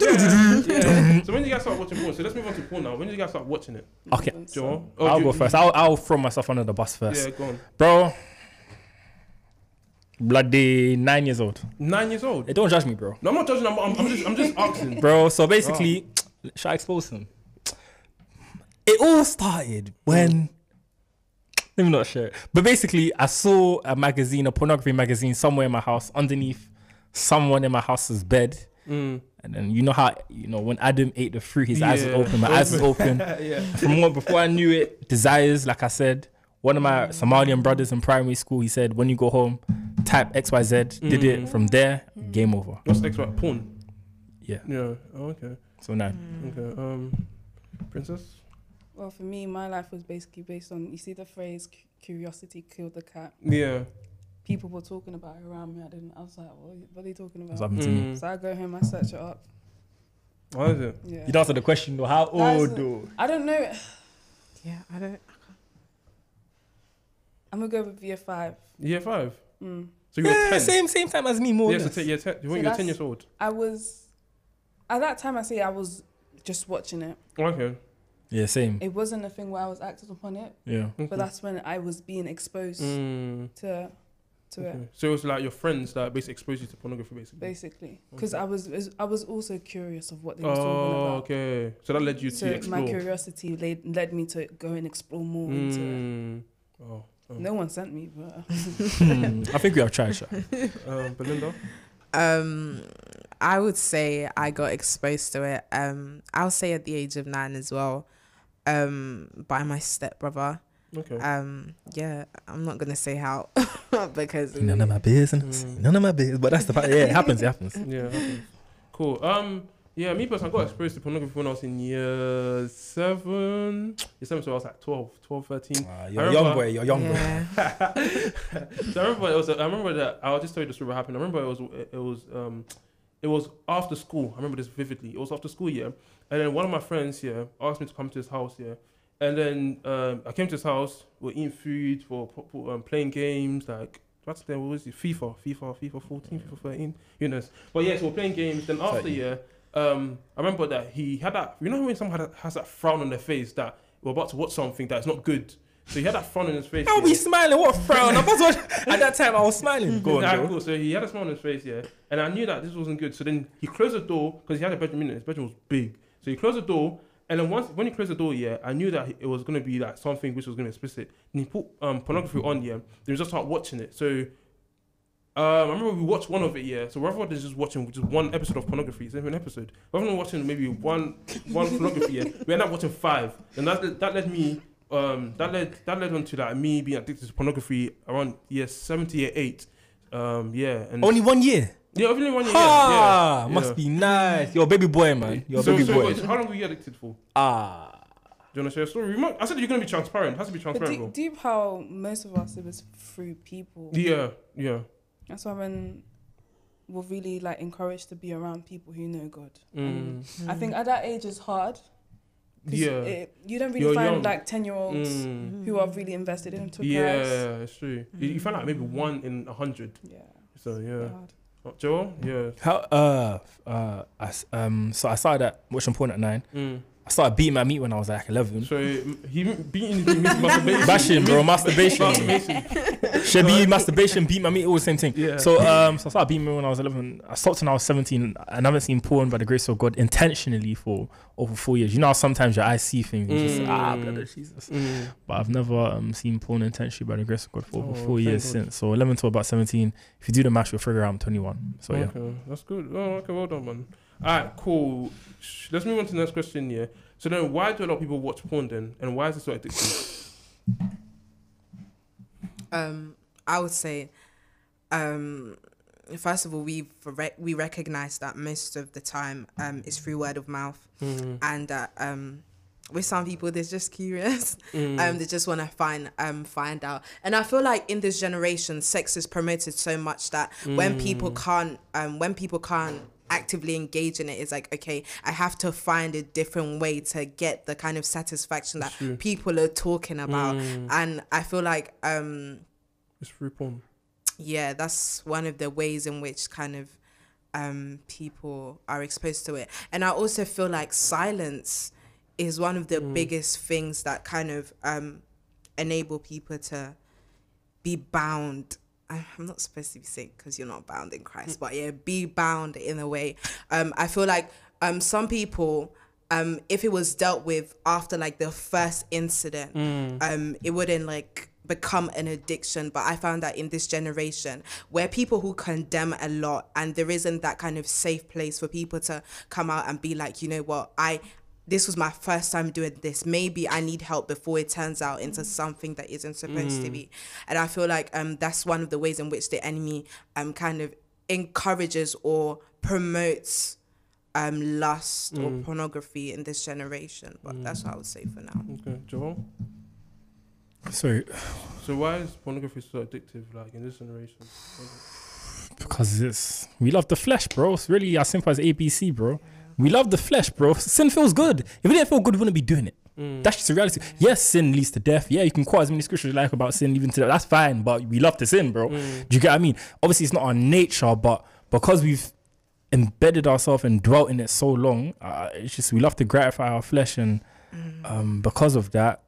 [SPEAKER 1] yeah. So when did you guys start watching porn? So let's move on to porn now. When did you guys start watching it?
[SPEAKER 3] Okay.
[SPEAKER 4] And so-
[SPEAKER 1] Joel?
[SPEAKER 3] I'll oh,
[SPEAKER 1] you-
[SPEAKER 3] go first. I'll, I'll throw myself under the bus first.
[SPEAKER 1] Yeah, go on.
[SPEAKER 3] Bro, bloody nine years old.
[SPEAKER 1] Nine years old.
[SPEAKER 3] Hey, don't judge me, bro.
[SPEAKER 1] No, I'm not judging. I'm, I'm, I'm just, I'm just asking.
[SPEAKER 3] Bro, so basically, should I expose him? It all started when. Let me not share it. But basically, I saw a magazine, a pornography magazine, somewhere in my house, underneath someone in my house's bed.
[SPEAKER 1] Mm.
[SPEAKER 3] And then you know how you know when Adam ate the fruit, his eyes was open, my eyes was open.
[SPEAKER 1] yeah.
[SPEAKER 3] From what before I knew it, desires, like I said, one of my Somalian brothers in primary school, he said, when you go home, type XYZ, did it
[SPEAKER 1] Mm.
[SPEAKER 3] from there, game over.
[SPEAKER 1] What's next? Right? Porn.
[SPEAKER 3] Yeah.
[SPEAKER 1] Yeah. Oh, okay.
[SPEAKER 3] So now
[SPEAKER 1] Okay. Um, princess.
[SPEAKER 4] Well, for me, my life was basically based on you see the phrase "curiosity killed the cat."
[SPEAKER 1] Yeah.
[SPEAKER 4] People were talking about it around me. I didn't. I was like, what, what are they talking
[SPEAKER 3] what's
[SPEAKER 4] about?
[SPEAKER 3] happened to me.
[SPEAKER 1] Mm.
[SPEAKER 4] So I go home, I search it up.
[SPEAKER 1] How is it?
[SPEAKER 4] Yeah.
[SPEAKER 3] You don't answer the question though. How
[SPEAKER 4] That is
[SPEAKER 3] old
[SPEAKER 4] the-
[SPEAKER 3] though?
[SPEAKER 4] I don't know.
[SPEAKER 2] Yeah, I don't.
[SPEAKER 4] I'm gonna go with year five.
[SPEAKER 1] Year five.
[SPEAKER 4] Mm.
[SPEAKER 1] So you were
[SPEAKER 3] Yeah,
[SPEAKER 1] ten.
[SPEAKER 3] same same time as me, more.
[SPEAKER 1] Yeah,
[SPEAKER 3] or
[SPEAKER 1] so
[SPEAKER 3] less.
[SPEAKER 1] ten, yeah, ten, you
[SPEAKER 4] So
[SPEAKER 1] were you're ten years old.
[SPEAKER 4] I was at that time. I say I was just watching it.
[SPEAKER 1] Okay.
[SPEAKER 3] Yeah, same.
[SPEAKER 4] It wasn't a thing where I was acting upon it,
[SPEAKER 3] Yeah.
[SPEAKER 1] okay.
[SPEAKER 4] but that's when I was being exposed
[SPEAKER 1] Mm,
[SPEAKER 4] to to it.
[SPEAKER 1] okay. So it was like your friends that basically exposed you to pornography, basically.
[SPEAKER 4] basically because
[SPEAKER 1] Okay.
[SPEAKER 4] I was I was also curious of what they was talking
[SPEAKER 1] Oh,
[SPEAKER 4] about.
[SPEAKER 1] okay. So that led you
[SPEAKER 4] So
[SPEAKER 1] to explore.
[SPEAKER 4] my curiosity led, led me to go and explore more into it.
[SPEAKER 1] Mm. Oh. oh.
[SPEAKER 4] No one sent me, but
[SPEAKER 3] Hmm, I think we have tried. Sha.
[SPEAKER 1] Um, Belinda.
[SPEAKER 2] Um, I would say I got exposed to it. Um, I'll say at the age of nine as well. Um, by my stepbrother.
[SPEAKER 1] Okay.
[SPEAKER 2] Um, yeah, I'm not gonna say how because
[SPEAKER 3] None of my business.
[SPEAKER 1] Mm.
[SPEAKER 3] None of my business. But that's the part. Yeah, it happens. It happens.
[SPEAKER 1] Yeah. happens. Cool. Um. Yeah, me personally, I got exposed to pornography when I was in year seven. Year seven, so I was like 12, 12, 13.
[SPEAKER 3] Ah, you're a
[SPEAKER 1] remember-
[SPEAKER 3] young boy. You're a young boy.
[SPEAKER 2] yeah.
[SPEAKER 1] so I remember it was. I remember that. I'll just tell you the story what happened. I remember it was. It was. Um, it was after school. I remember this vividly. It was after school, yeah. And then one of my friends, yeah, asked me to come to his house, yeah. And then um, I came to his house. We're eating food, for, for um, playing games like. What's there? What was it? FIFA, FIFA, FIFA 14, FIFA 13. You know. But yes, we're playing games. Then after,
[SPEAKER 3] 13.
[SPEAKER 1] yeah, um, I remember that he had that. You know when someone has that frown on their face that we're about to watch something that's not good. So he had that frown on his face.
[SPEAKER 3] I'll
[SPEAKER 1] yeah.
[SPEAKER 3] be smiling. What frown? I was watching, at that time. I was smiling. Go on,
[SPEAKER 1] Nah,
[SPEAKER 3] Joe.
[SPEAKER 1] cool. So he had a smile on his face, yeah, and I knew that this wasn't good. So then he closed the door because he had a bedroom in it. His bedroom was big, so he closed the door. And then once when he closed the door, yeah, I knew that it was gonna be like something which was gonna be explicit. And he put um pornography on, yeah. Then we just start watching it. So um, I remember we watched one of it, yeah. So rather than just watching just one episode of pornography, it's even an episode. Rather than watching maybe one one pornography, yeah, we ended up watching five, and that that led me um that led that led on to like me being addicted to pornography around year seventy eight. Um yeah, and
[SPEAKER 3] Only one year.
[SPEAKER 1] yeah, only one year.
[SPEAKER 3] Ah,
[SPEAKER 1] yeah, yeah,
[SPEAKER 3] must
[SPEAKER 1] yeah.
[SPEAKER 3] be nice. You're baby boy, man. You're
[SPEAKER 1] so,
[SPEAKER 3] baby
[SPEAKER 1] so
[SPEAKER 3] boy.
[SPEAKER 1] wait, how long were you addicted for?
[SPEAKER 3] Ah.
[SPEAKER 1] Do you want to share a story? We might- I said you're gonna be transparent. It has to be
[SPEAKER 4] but
[SPEAKER 1] transparent,
[SPEAKER 4] deep,
[SPEAKER 1] bro.
[SPEAKER 4] deep how most of us it was through people.
[SPEAKER 1] Yeah, yeah.
[SPEAKER 4] That's why when we're really like encouraged to be around people who know God. And
[SPEAKER 1] Mm.
[SPEAKER 4] I think at that age is hard. 'Cause
[SPEAKER 1] Yeah.
[SPEAKER 4] it- you don't really
[SPEAKER 1] You're
[SPEAKER 4] find
[SPEAKER 1] young.
[SPEAKER 4] like ten year olds
[SPEAKER 1] Mm.
[SPEAKER 4] who are really invested into Christ.
[SPEAKER 1] Yeah, it's true. You, you find out maybe one in a hundred.
[SPEAKER 4] Yeah.
[SPEAKER 1] So yeah.
[SPEAKER 4] hard.
[SPEAKER 1] Oh, Joel, yeah.
[SPEAKER 3] How? Uh. Uh. I s um. So I started at watching porn at nine.
[SPEAKER 1] Mm.
[SPEAKER 3] I started beating my meat when I was like 11.
[SPEAKER 1] So he beating his meat masturbation.
[SPEAKER 3] Bashing, bro, masturbation.
[SPEAKER 1] Masturbation.
[SPEAKER 3] Should be masturbation, beat my meat, all the same thing.
[SPEAKER 1] Yeah.
[SPEAKER 3] So um, so I started beating me when I was 11. I stopped when I was 17, and I haven't seen porn by the grace of God intentionally for over four years. You know how sometimes your eyes see things, and just ah,
[SPEAKER 1] Mm.
[SPEAKER 3] blood of Jesus.
[SPEAKER 1] Mm.
[SPEAKER 3] But I've never um, seen porn intentionally by the grace of God for over
[SPEAKER 1] Oh,
[SPEAKER 3] four years
[SPEAKER 1] God.
[SPEAKER 3] since. So 11 to about 17. If you do the math, you'll figure out I'm 21. So yeah.
[SPEAKER 1] That's good. Oh, okay, well done, man. All right, cool. Sh- Let's move on to the next question. Yeah. So then, why do a lot of people watch porn then, and why is it so addictive?
[SPEAKER 2] Um, I would say, um, first of all, we we recognize that most of the time, um, it's through word of mouth,
[SPEAKER 1] Mm.
[SPEAKER 2] and that um, with some people, they're just curious.
[SPEAKER 1] Mm.
[SPEAKER 2] Um, they just want to find um find out, and I feel like in this generation, sex is promoted so much that when people
[SPEAKER 1] Mm.
[SPEAKER 2] can't um when people can't actively engage in it's like okay, I have to find a different way to get the kind of satisfaction that
[SPEAKER 1] true.
[SPEAKER 2] people are talking about,
[SPEAKER 1] Mm.
[SPEAKER 2] and I feel like um
[SPEAKER 1] It's through porn.
[SPEAKER 2] yeah, that's one of the ways in which kind of um, people are exposed to it. And I also feel like silence is one of the biggest things that kind of um, enable people to be bound. I- I'm not supposed to be saying because you're not bound in Christ, but yeah, be bound in a way. Um, I feel like um, some people, um, if it was dealt with after like the first incident, um, it wouldn't like become an addiction. But I found that in this generation, where people who condemn a lot, and there isn't that kind of safe place for people to come out and be like, you know what, I this was my first time doing this. Maybe I need help before it turns out into something that isn't supposed to be. And I feel like um that's one of the ways in which the enemy um kind of encourages or promotes um lust or pornography in this generation. But that's what I would say for now.
[SPEAKER 1] Okay, Joel.
[SPEAKER 3] So
[SPEAKER 1] So why is pornography so addictive, like in this generation?
[SPEAKER 3] because it's we love the flesh, bro. It's really as simple as ABC, bro. We love the flesh, bro. Sin feels good. If it didn't feel good, we wouldn't be doing it.
[SPEAKER 1] Mm.
[SPEAKER 3] That's just the reality. Yes, sin leads to death. Yeah, you can quote as many scriptures you like about sin leading to death. That's fine, but we love to sin, bro.
[SPEAKER 1] Mm.
[SPEAKER 3] Do you get what I mean? Obviously, it's not our nature, but because we've embedded ourselves and dwelt in it so long, uh, it's just we love to gratify our flesh, and um, because of that,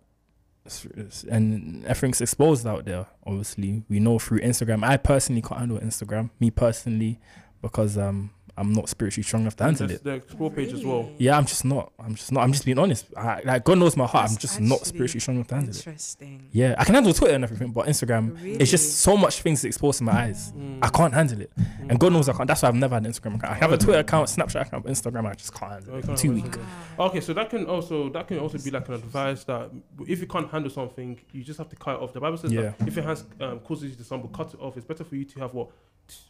[SPEAKER 3] it's, it's, and everything's exposed out there. Obviously, we know through Instagram. I personally can't handle Instagram. Me personally, because um, I'm not spiritually strong enough to handle it.
[SPEAKER 1] the explore page as well.
[SPEAKER 3] Yeah, I'm just not. I'm just not. I'm just being honest. I, like God knows my heart. I'm just not spiritually strong enough to handle it.
[SPEAKER 2] Interesting.
[SPEAKER 3] Yeah, I can handle Twitter and everything, but Instagram,
[SPEAKER 2] Really?
[SPEAKER 3] it's just so much things exposed to my eyes.
[SPEAKER 1] Mm.
[SPEAKER 3] I can't handle it, and God knows I can't. That's why I've never had an Instagram account. I have a Twitter account, Snapchat account, but Instagram I just can't handle
[SPEAKER 1] Oh,
[SPEAKER 3] it.
[SPEAKER 1] can't
[SPEAKER 3] Too weak.
[SPEAKER 1] Okay, so that can also that can also be like an advice that if you can't handle something, you just have to cut it off. The Bible says
[SPEAKER 3] Yeah.
[SPEAKER 1] that if your hands um, causes you to stumble, cut it off. It's better for you to have what t-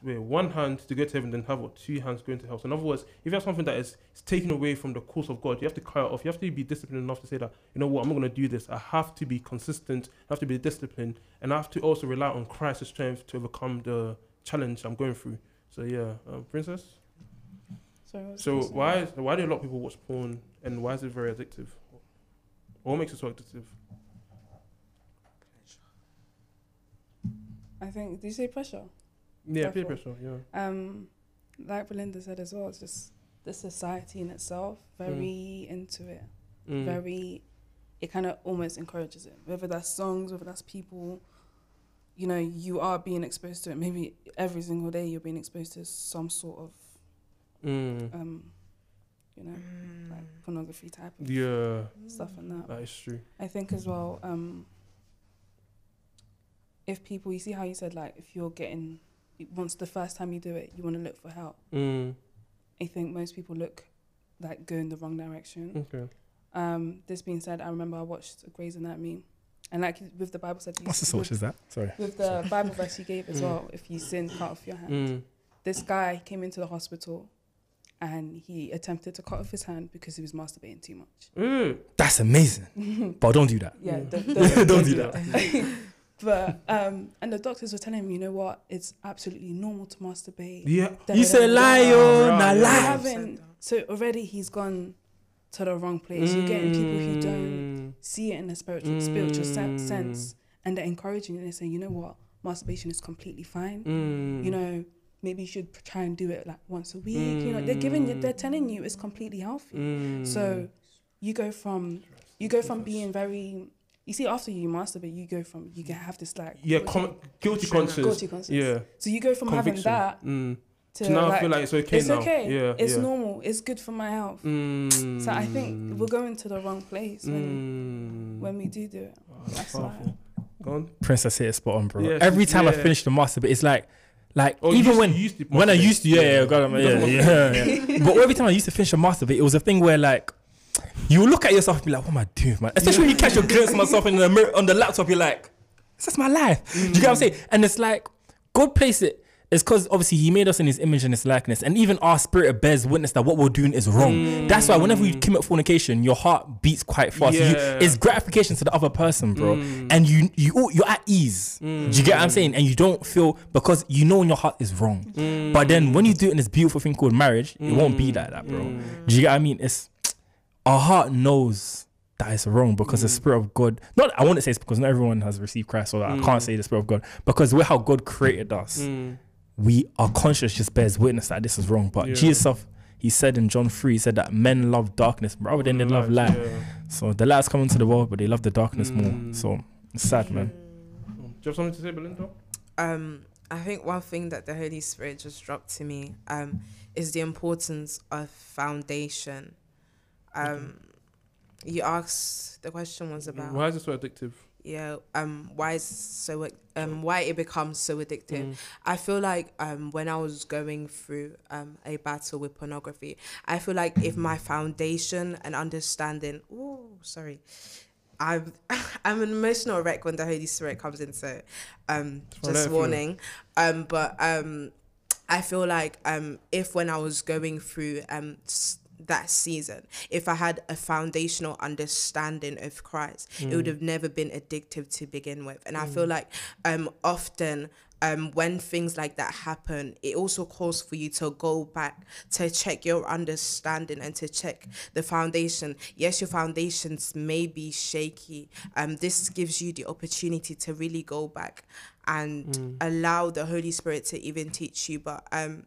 [SPEAKER 1] wait, one hand to go to heaven than have what two hands going to hell. So in other words, if you have something that is, taken away from the course of God, you have to cut it off. You have to be disciplined enough to say that you know what I'm not going to do this. I have to be consistent. I have to be disciplined, and I have to also rely on Christ's strength to overcome the challenge I'm going through. So yeah, um, princess.
[SPEAKER 4] Sorry,
[SPEAKER 1] So why is, why do a lot of people watch porn and why is it very addictive? What makes it so addictive?
[SPEAKER 4] I think. Did you say pressure?
[SPEAKER 1] Yeah, peer
[SPEAKER 4] Therefore-
[SPEAKER 1] pressure. Yeah.
[SPEAKER 4] Um, like Belinda said as well, it's just the society in itself very into it.
[SPEAKER 1] Mm.
[SPEAKER 4] Very, it kind of almost encourages it. Whether that's songs, whether that's people, you know, you are being exposed to it. Maybe every single day you're being exposed to some sort of,
[SPEAKER 1] Mm.
[SPEAKER 4] um, you know, like pornography type of
[SPEAKER 1] Yeah,
[SPEAKER 4] stuff and that.
[SPEAKER 1] that is true.
[SPEAKER 4] I think as well, um, if people, you see how you said like if you're getting once the first time you do it, you want to look for help.
[SPEAKER 1] Mm.
[SPEAKER 4] I think most people look like go in the wrong direction.
[SPEAKER 1] Okay.
[SPEAKER 4] Um, this being said, I remember I watched Grey's Anatomy, and like with the Bible said, you,
[SPEAKER 3] What's the source?
[SPEAKER 4] with,
[SPEAKER 3] Is that sorry?
[SPEAKER 4] with the Bible verse you gave as
[SPEAKER 1] Mm.
[SPEAKER 4] well, if you sin, cut off your hand.
[SPEAKER 1] Mm.
[SPEAKER 4] This guy came into the hospital, and he attempted to cut off his hand because he was masturbating too much.
[SPEAKER 1] Mm.
[SPEAKER 3] That's amazing, but don't do that.
[SPEAKER 4] Yeah,
[SPEAKER 1] Mm.
[SPEAKER 4] the- the-
[SPEAKER 3] Don't do that.
[SPEAKER 4] But um, and the doctors were telling him, you know what? It's absolutely normal to masturbate.
[SPEAKER 1] Yeah.
[SPEAKER 4] Da-
[SPEAKER 3] You
[SPEAKER 4] da-
[SPEAKER 3] say
[SPEAKER 4] da-
[SPEAKER 3] lie,
[SPEAKER 4] da.
[SPEAKER 3] yo,
[SPEAKER 1] Right,
[SPEAKER 3] nah lie.
[SPEAKER 4] So already he's gone to the wrong place. You're getting people who don't
[SPEAKER 1] Mm.
[SPEAKER 4] see it in a spiritual spiritual sen-
[SPEAKER 1] Mm.
[SPEAKER 4] sense, and they're encouraging you. They say, you know what? Masturbation is completely fine.
[SPEAKER 1] Mm.
[SPEAKER 4] You know, maybe you should try and do it like once a week. You know, they're giving you, they're telling you it's completely healthy.
[SPEAKER 1] Mm.
[SPEAKER 4] So you go from you go from being very. You see, after you masturbate, you go from you can have this like
[SPEAKER 1] Yeah,
[SPEAKER 4] what's
[SPEAKER 1] com- guilty conscience.
[SPEAKER 4] guilty conscience.
[SPEAKER 1] Yeah,
[SPEAKER 4] So you go from
[SPEAKER 1] conviction.
[SPEAKER 4] having that
[SPEAKER 1] Mm.
[SPEAKER 4] to
[SPEAKER 1] So now I feel like it's okay
[SPEAKER 4] it's
[SPEAKER 1] now.
[SPEAKER 4] okay.
[SPEAKER 1] Yeah,
[SPEAKER 4] it's
[SPEAKER 1] yeah.
[SPEAKER 4] normal. It's good for my health.
[SPEAKER 1] Mm.
[SPEAKER 4] So I think we're going to the wrong place when
[SPEAKER 1] Mm.
[SPEAKER 4] when we do do it.
[SPEAKER 1] Oh, that's
[SPEAKER 4] That's why.
[SPEAKER 1] powerful. Go on.
[SPEAKER 3] Princess hit it spot on, bro.
[SPEAKER 1] Yeah,
[SPEAKER 3] Every
[SPEAKER 1] she's-
[SPEAKER 3] time I finish the masturbate, it's like, like
[SPEAKER 1] Oh,
[SPEAKER 3] even
[SPEAKER 1] used-
[SPEAKER 3] when
[SPEAKER 1] used to
[SPEAKER 3] when I used to, yeah, yeah, got
[SPEAKER 1] He
[SPEAKER 3] yeah, yeah, yeah. but every time I used to finish a masturbate, it was a thing where like you look at yourself and be like, what am I doing, man? Especially when you catch your glimpse of myself in the mirror on the laptop, you're like, this is my life? Do you get what I'm saying? And it's like God placed it. It's because obviously He made us in His image and His likeness, and even our spirit bears witness that what we're doing is wrong. Mm. That's why whenever you commit fornication, your heart beats quite fast. You- it's gratification to the other person, bro, mm. and you you oh, you're at ease. Do you get what I'm mm. saying? And you don't feel because you know in your heart is wrong. But then when you do it in this beautiful thing called marriage, it won't be like that, bro. Do you get what I mean? It's our heart knows that it's wrong because the spirit of God. Not I want to say it's because not everyone has received Christ, so I can't say the spirit of God because we're how God created us.
[SPEAKER 1] Mm.
[SPEAKER 3] We our conscience just bears witness that this is wrong. But
[SPEAKER 1] Yeah.
[SPEAKER 3] Jesus, self, he said in John three, he said that men love darkness rather than they love light.
[SPEAKER 1] Yeah.
[SPEAKER 3] So the light's come into the world, but they love the darkness more.
[SPEAKER 1] Mm.
[SPEAKER 3] So it's sad, man.
[SPEAKER 1] Do you have something to say, Belinda?
[SPEAKER 2] um I think one thing that the Holy Spirit just dropped to me um is the importance of foundation. Um you asked the question was about
[SPEAKER 1] Why is it so addictive?
[SPEAKER 2] yeah um why is so um why it becomes so addictive?
[SPEAKER 1] Mm.
[SPEAKER 2] i feel like um when i was going through um a battle with pornography i feel like if my foundation and understanding oh sorry i'm i'm an emotional wreck when the holy spirit comes in so um just warning. Um but um i feel like um if when i was going through um that season if i had a foundational understanding of christ it would have never been addictive to begin with. And i feel like um often um when things like that happen it also calls for you to go back to check your understanding and to check the foundation. Yes your foundations may be shaky. Um this gives you the opportunity to really go back and allow the holy spirit to even teach you. But um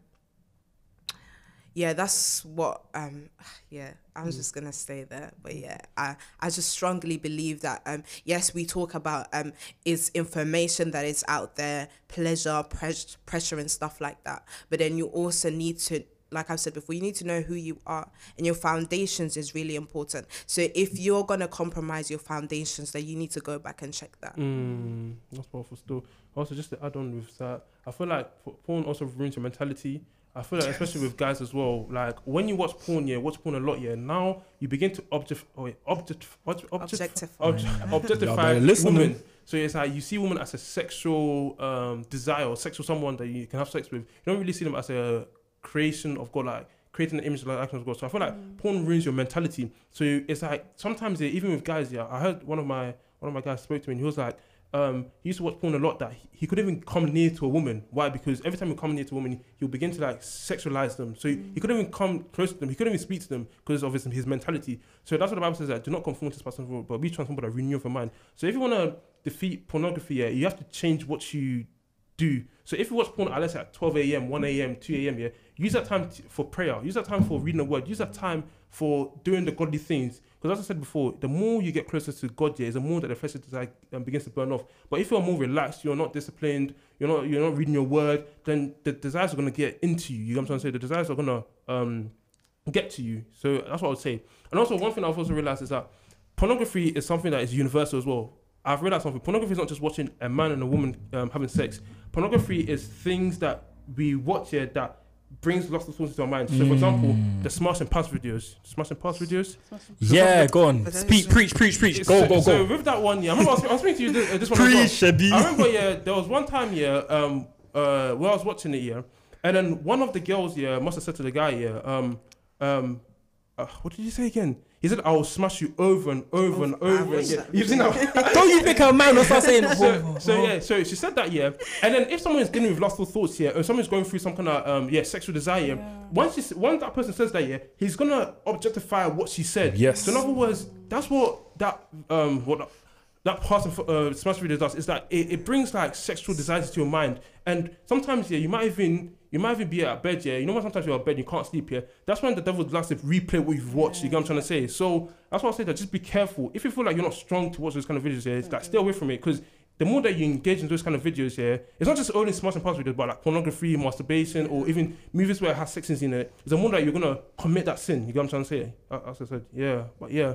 [SPEAKER 2] yeah that's what um yeah i'm just gonna stay there but yeah i i just strongly believe that um yes we talk about um is information that is out there pleasure pres- pressure and stuff like that but then you also need to like I've said before, you need to know who you are, and your foundations is really important. So if you're gonna compromise your foundations, then you need to go back and check that.
[SPEAKER 1] Mm, that's powerful still. Also, just to add on with that, I feel like porn also ruins your mentality. I feel like, especially with guys as well, like when you watch porn, yeah, watch porn a lot, yeah, now you begin to object, oh, wait, object, what, object,
[SPEAKER 2] Objectify.
[SPEAKER 1] obj-
[SPEAKER 3] Y'all
[SPEAKER 1] objectify women. So it's like you see women as a sexual um, desire or sexual someone that you can have sex with. You don't really see them as a creation of God, like creating an image like likeness of God. So I feel like porn ruins your mentality. So it's like sometimes yeah, even with guys, yeah, I heard one of my one of my guys spoke to me and he was like, um, he used to watch porn a lot that he, he couldn't even come near to a woman. Why? Because every time he come near to a woman, he'll begin to like sexualize them. So he, he couldn't even come close to them. He couldn't even speak to them because of his, his mentality. So that's what the Bible says that do not conform to this person's world, but be transformed by the renewal of your mind. So if you want to defeat pornography, yeah, you have to change what you do. So if you watch porn, let's say at 12 a.m., 1 a.m., 2 a.m., yeah, use that time t- for prayer. Use that time for reading the word. Use that time for doing the godly things. Because as I said before, the more you get closer to God, yeah, is the more that the flesh desire um, begins to burn off. But if you're more relaxed, you're not disciplined, you're not you're not reading your word, then the desires are gonna get into you. You know what I'm trying to say? The desires are gonna um get to you. So that's what I would say. And also one thing I've also realized is that pornography is something that is universal as well. I've realized something. Pornography is not just watching a man and a woman um, having sex. Pornography is things that we watch here that brings lots of thoughts into our mind. So, for example, the smash and pass videos. Smash and pass videos.
[SPEAKER 3] Yeah, go on. Speak,
[SPEAKER 2] is-
[SPEAKER 3] preach, preach, preach.
[SPEAKER 1] So-
[SPEAKER 3] Go, go,
[SPEAKER 1] So
[SPEAKER 3] go.
[SPEAKER 1] with that one, yeah, I remember I was, I was speaking to you this, uh, this one. as well.
[SPEAKER 3] Preach, Shabi.
[SPEAKER 1] I remember, yeah, there was one time, yeah, um, uh, where I was watching it, yeah, and then one of the girls, yeah, must have said to the guy, yeah, um, um, uh, what did you say again? He said, "I will smash you over and over and
[SPEAKER 2] Oh, I
[SPEAKER 1] over again." You've seen?
[SPEAKER 3] Don't you think a man will start saying,
[SPEAKER 1] so, so yeah, so she said that, yeah, and then if someone is dealing with lustful thoughts, yeah, or someone's going through some kind of um, yeah, sexual desire, yeah,
[SPEAKER 4] Yeah.
[SPEAKER 1] once she, once that person says that, yeah, he's gonna objectify what she said.
[SPEAKER 3] Yes.
[SPEAKER 1] So in other words, that's what that um what that part of uh, smash video does is that it, it brings like sexual desires to your mind, and sometimes yeah, you might even You might even be at bed, yeah. You know when sometimes you're at bed, you can't sleep, yeah. That's when the devil's likes to replay what you've watched. You get what I'm trying to say? So that's why I say that just be careful. If you feel like you're not strong to watch those kind of videos, yeah, it's like stay away from it because the more that you engage in those kind of videos, yeah, it's not just only smart and videos, but like pornography, masturbation, or even movies where it has sex scenes in it. It's the more that you're gonna commit that sin. You get what I'm trying to say? As I said, yeah, but yeah.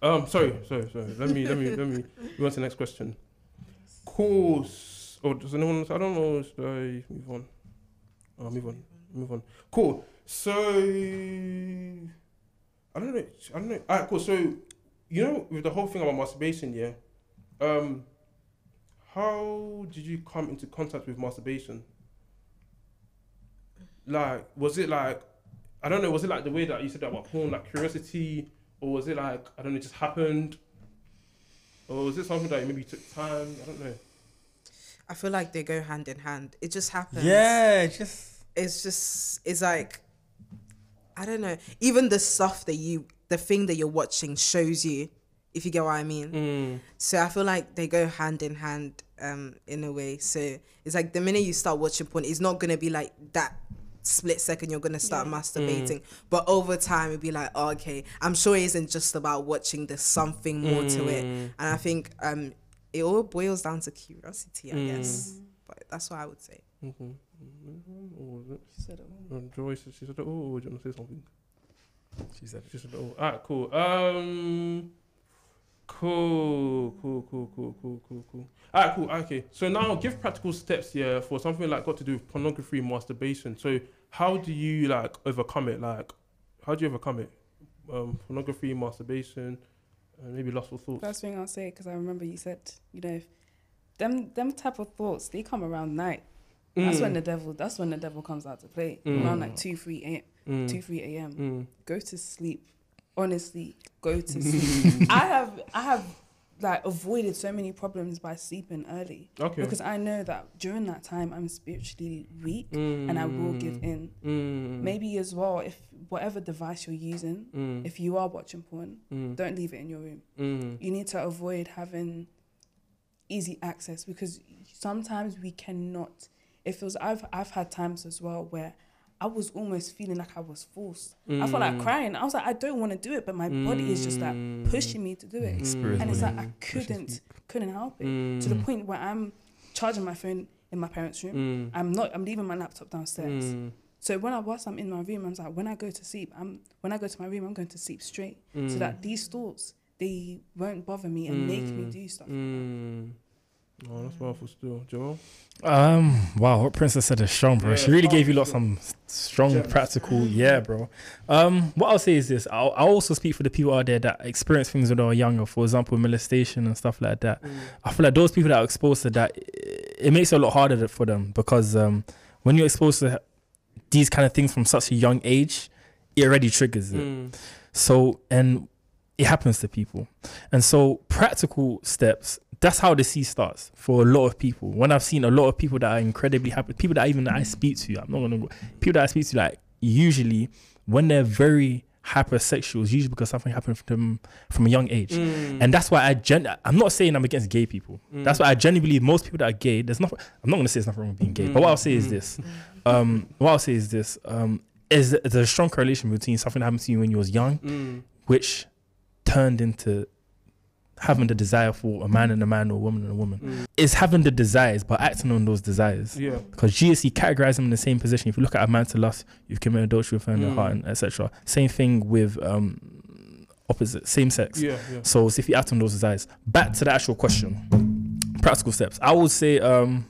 [SPEAKER 1] Um, sorry, sorry, sorry. Let me, let me, let me. Move on to the next question. Course. Oh, does anyone? I don't know. Should I move on? Oh, move on. Move on. Cool. So øh, I don't know. I don't know. Alright, cool. So you know, with the whole thing about masturbation, yeah. Um, how did you come into contact with masturbation? Like, was it like, I don't know, was it like the way that you said that about porn, like curiosity, or was it like, I don't know, it just happened, or was it something that maybe took time? I don't know.
[SPEAKER 2] I feel like they go hand in hand. It just happens.
[SPEAKER 3] Yeah, just
[SPEAKER 2] It's just it's like I don't know. Even the stuff that you the thing that you're watching shows you, if you get what I mean.
[SPEAKER 1] Mm,
[SPEAKER 2] So I feel like they go hand in hand um in a way. So it's like the minute you start watching porn, it's not gonna be like that split second you're gonna start masturbating. But over time it'll be like, oh, okay, I'm sure it isn't just about watching, there's something more to it. And I think um it all boils down to curiosity, I guess. But that's what I would say.
[SPEAKER 1] mhm. Or?
[SPEAKER 4] She said it all.
[SPEAKER 1] Um, Joyce, she said, "Oh, do you want to say something?"
[SPEAKER 3] she said.
[SPEAKER 1] She said, "Oh, alright, cool. Um, cool, cool, cool, cool, cool, cool, cool. Alright, cool. Okay, so now give practical steps here for something like got to do with pornography, masturbation. So how do you like overcome it? Like, how do you overcome it? Um, pornography, masturbation, and maybe lustful thoughts.
[SPEAKER 4] First thing I'll say, because I remember you said, you know, if them them type of thoughts they come around night. That's
[SPEAKER 1] Mm.
[SPEAKER 4] when the devil. That's when the devil comes out to play.
[SPEAKER 1] Mm.
[SPEAKER 4] Around like two, three a.m.
[SPEAKER 1] Mm,
[SPEAKER 4] two, three a.m.
[SPEAKER 1] mm,
[SPEAKER 4] Go to sleep. Honestly, go to sleep. I have I have like avoided so many problems by sleeping early
[SPEAKER 1] okay.
[SPEAKER 4] because I know that during that time I'm spiritually weak and I will give in.
[SPEAKER 1] Mm,
[SPEAKER 4] Maybe as well if whatever device you're using,
[SPEAKER 1] mm,
[SPEAKER 4] if you are watching porn,
[SPEAKER 1] mm,
[SPEAKER 4] don't leave it in your room.
[SPEAKER 1] mm,
[SPEAKER 4] You need to avoid having easy access because sometimes we cannot. It feels I've I've had times as well where I was almost feeling like I was forced. I felt like
[SPEAKER 1] mm,
[SPEAKER 4] crying. I was like, I don't want to do it, but my body is just like
[SPEAKER 1] mm,
[SPEAKER 4] pushing me to do it,
[SPEAKER 3] Spirit
[SPEAKER 4] and it's like I couldn't couldn't help it
[SPEAKER 1] mm,
[SPEAKER 4] to the point where I'm charging my phone in my parents' room.
[SPEAKER 1] mm,
[SPEAKER 4] I'm not. I'm leaving my laptop downstairs.
[SPEAKER 1] mm,
[SPEAKER 4] So when I was I'm in my room, I'm like, when I go to sleep, I'm when I go to my room, I'm going to sleep straight, so
[SPEAKER 1] mm,
[SPEAKER 4] that these thoughts they won't bother me and make me
[SPEAKER 1] Mm,
[SPEAKER 4] do stuff.
[SPEAKER 1] Mm. Oh, that's powerful still. Joel?
[SPEAKER 3] Um. Wow. What Princess said is strong, bro.
[SPEAKER 1] Yeah,
[SPEAKER 3] she really gave you lots
[SPEAKER 1] strong.
[SPEAKER 3] some strong
[SPEAKER 1] Gems.
[SPEAKER 3] practical. Yeah, bro. Um. What I'll say is this. I'll, I'll also speak for the people out there that experience things when they were younger. For example, molestation and stuff like that.
[SPEAKER 1] Mm.
[SPEAKER 3] I feel like those people that are exposed to that, it, it makes it a lot harder for them because um, when you're exposed to these kind of things from such a young age, it already triggers it.
[SPEAKER 1] Mm.
[SPEAKER 3] So, and it happens to people. And so, practical steps, that's how the sea starts for a lot of people. When I've seen a lot of people that are incredibly happy, people that even I speak to, I'm not gonna go, people that I speak to, like, usually when they're very hypersexual, it's usually because something happened to them from a young age.
[SPEAKER 1] Mm.
[SPEAKER 3] And that's why I gen. I'm not saying I'm against gay people.
[SPEAKER 1] Mm.
[SPEAKER 3] That's why I genuinely believe most people that are gay. There's not. I'm not gonna say there's nothing wrong with being gay. But what I'll say is
[SPEAKER 1] Mm.
[SPEAKER 3] this. Um, what I'll say is this. Um, is there's a strong correlation between something that happened to you when you was young,
[SPEAKER 1] Mm.
[SPEAKER 3] which turned into having the desire for a man and a man or a woman and a woman.
[SPEAKER 1] Mm.
[SPEAKER 3] Is having the desires, but acting on those desires.
[SPEAKER 1] Yeah.
[SPEAKER 3] Because Jesus categorized them in the same position. If you look at a man to lust, you've committed adultery with her in the
[SPEAKER 1] Mm.
[SPEAKER 3] heart, and etc. Same thing with um, opposite, same sex.
[SPEAKER 1] Yeah. Yeah.
[SPEAKER 3] So it's if you act on those desires. Back to the actual question. Practical steps. I would say, um,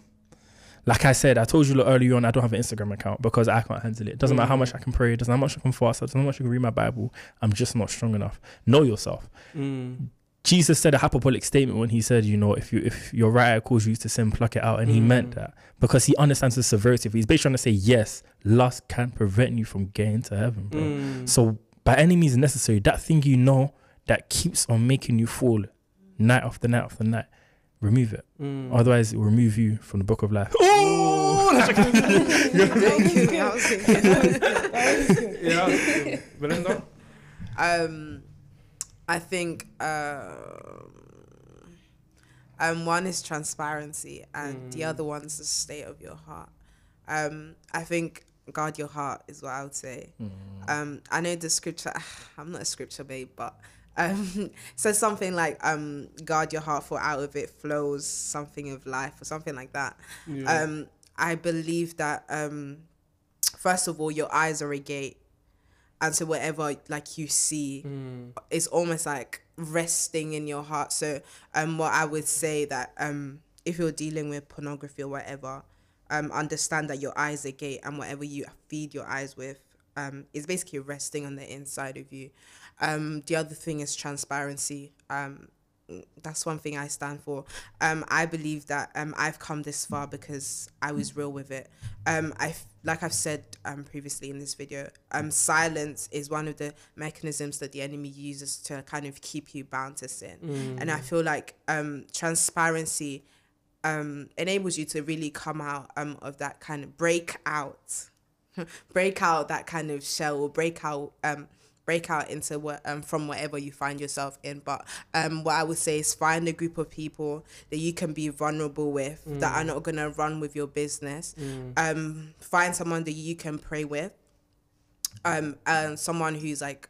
[SPEAKER 3] like I said, I told you earlier on, I don't have an Instagram account because I can't handle it. Doesn't matter how
[SPEAKER 1] Mm.
[SPEAKER 3] much I can pray, it doesn't matter how much I can fast, doesn't matter how much I can read my Bible. I'm just not strong enough. Know yourself.
[SPEAKER 1] Mm.
[SPEAKER 3] Jesus said a hyperbolic statement when he said, you know, if you if your right eye calls you to sin, pluck it out, and he
[SPEAKER 1] Mm.
[SPEAKER 3] meant that because he understands the severity of it. He's basically trying to say, yes, lust can prevent you from getting to heaven, bro.
[SPEAKER 1] Mm.
[SPEAKER 3] So by any means necessary, that thing you know that keeps on making you fall night after night after night, remove it.
[SPEAKER 1] Mm.
[SPEAKER 3] Otherwise, it will remove you from the book of life.
[SPEAKER 2] Thank you. That was it.
[SPEAKER 1] yeah. that's good. Belinda.
[SPEAKER 2] Um, I think um, um, one is transparency, and the
[SPEAKER 1] Mm.
[SPEAKER 2] other one's the state of your heart. Um, I think guard your heart is what I would say. Um, I know the scripture. I'm not a scripture babe, but um, says something like um, guard your heart, for out of it flows something of life, or something like that.
[SPEAKER 1] Yeah.
[SPEAKER 2] Um, I believe that um, first of all, your eyes are a gate, and so whatever like you see,
[SPEAKER 1] Mm.
[SPEAKER 2] it's almost like resting in your heart. So um what I would say that um if you're dealing with pornography or whatever, um understand that your eyes are gate and whatever you feed your eyes with um is basically resting on the inside of you. Um the other thing is transparency. Um that's one thing I stand for. Um, I believe that um, I've come this far because I was real with it. Um, I like I've said um, previously in this video. Um, silence is one of the mechanisms that the enemy uses to kind of keep you bound to sin,
[SPEAKER 1] Mm.
[SPEAKER 2] and I feel like um, transparency um, enables you to really come out um, of that kind of break out, break out that kind of shell or break out um, break out into what um from whatever you find yourself in. But um what i would say is find a group of people that you can be vulnerable with that are not going to run with your business.
[SPEAKER 1] Mm.
[SPEAKER 2] um find someone that you can pray with. Um and someone who's like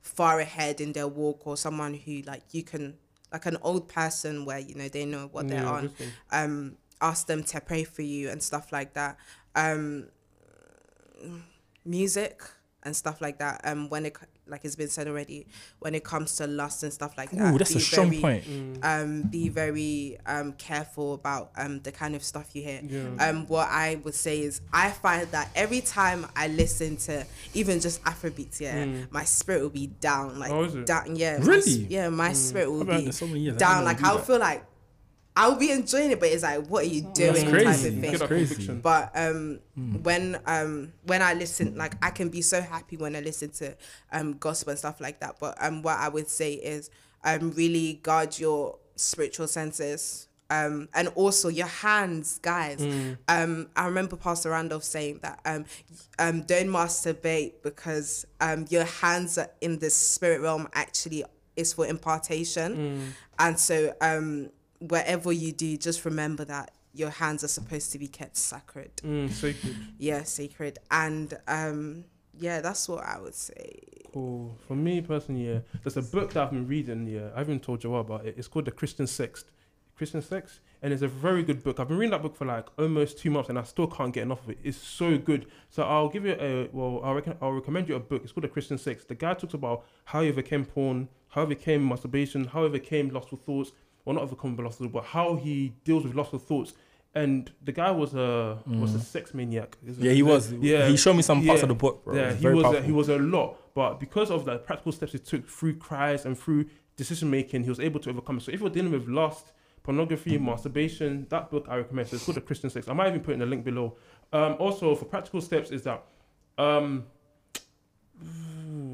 [SPEAKER 2] far ahead in their walk or someone who like you can like an old person where you know they know what they're
[SPEAKER 1] Yeah,
[SPEAKER 2] on. um ask them to pray for you and stuff like that. Um music and stuff like that um when it like it's been said already when it comes to lust and stuff like that
[SPEAKER 3] Ooh, that's
[SPEAKER 2] be
[SPEAKER 3] a strong point.
[SPEAKER 1] Mm.
[SPEAKER 2] um be very um careful about um the kind of stuff you hear
[SPEAKER 1] Yeah.
[SPEAKER 2] um what i would say is i find that every time i listen to even just afrobeats yeah
[SPEAKER 1] Mm.
[SPEAKER 2] my spirit will be down like
[SPEAKER 1] Oh, is it?
[SPEAKER 2] down yeah my
[SPEAKER 3] Really?
[SPEAKER 2] yeah my spirit will be
[SPEAKER 3] so years.
[SPEAKER 2] Down
[SPEAKER 3] didn't
[SPEAKER 2] like i'll feel like i'll be enjoying it but it's like what are you doing
[SPEAKER 3] That's
[SPEAKER 2] type
[SPEAKER 3] crazy.
[SPEAKER 2] of thing
[SPEAKER 1] that
[SPEAKER 3] crazy.
[SPEAKER 2] but um when um when i listen like i can be so happy when i listen to um gospel and stuff like that but um what i would say is um really guard your spiritual senses um and also your hands guys
[SPEAKER 1] Mm.
[SPEAKER 2] um i remember pastor randolph saying that um um don't masturbate because um your hands are in the spirit realm actually is for impartation
[SPEAKER 1] Mm.
[SPEAKER 2] and so um whatever you do just remember that your hands are supposed to be kept sacred
[SPEAKER 1] Mm, sacred.
[SPEAKER 2] yeah sacred and um yeah that's what i would say
[SPEAKER 1] Cool. For me personally, yeah, there's a book that I've been reading. Yeah, I haven't told you about it. It's called The Christian Sext. Christian Sex, and it's a very good book. I've been reading that book for like almost two months, and I still can't get enough of it. It's so good. So I'll give you a well. I'll, reckon, I'll recommend you a book. It's called The Christian Sex. The guy talks about how he overcame porn, how he overcame masturbation, how he overcame lustful thoughts. Well, not overcome lustful, but how he deals with lustful thoughts. And the guy was a was a sex maniac.
[SPEAKER 3] Mm. Yeah, he was.
[SPEAKER 1] Yeah,
[SPEAKER 3] he showed me some parts
[SPEAKER 1] yeah,
[SPEAKER 3] of the book, bro.
[SPEAKER 1] yeah,
[SPEAKER 3] It's
[SPEAKER 1] he was a, he was a lot, but because of the practical steps he took through cries and through decision making, he was able to overcome it. So if you're dealing with lust, pornography, masturbation, that book I recommend. So it's called The Christian Sex. I might even put in the link below. Um, also for practical steps is that um,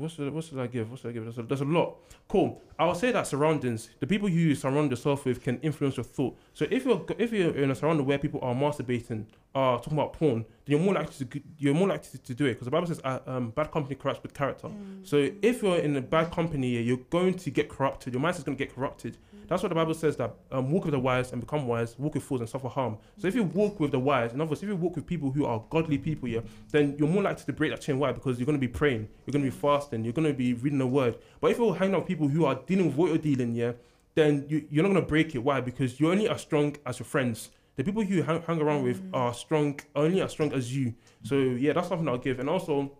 [SPEAKER 1] what should, what should I give? What should I give? There's a, there's a lot. Cool. I'll say that surroundings, the people you surround yourself with, can influence your thought. So if you're if you're in a surrounding where people are masturbating, are talking about porn, then you're more likely to you're more likely to do it because the Bible says uh, um, bad company corrupts good character. So if you're in a bad company, you're going to get corrupted. Your mind is going to get corrupted. That's what the Bible says that um, walk with the wise and become wise, walk with fools and suffer harm. So if you walk with the wise, in other words, if you walk with people who are godly people, yeah, then you're more likely to break that chain. Why? Because you're going to be praying, you're going to be fasting, you're going to be reading the word. But if you're hanging out with people who are dealing with what you're dealing, yeah, then you, you're not going to break it. Why? Because you're only as strong as your friends. The people you hang, hang around with are strong, only as strong as you. So yeah, that's something I'll give. And also,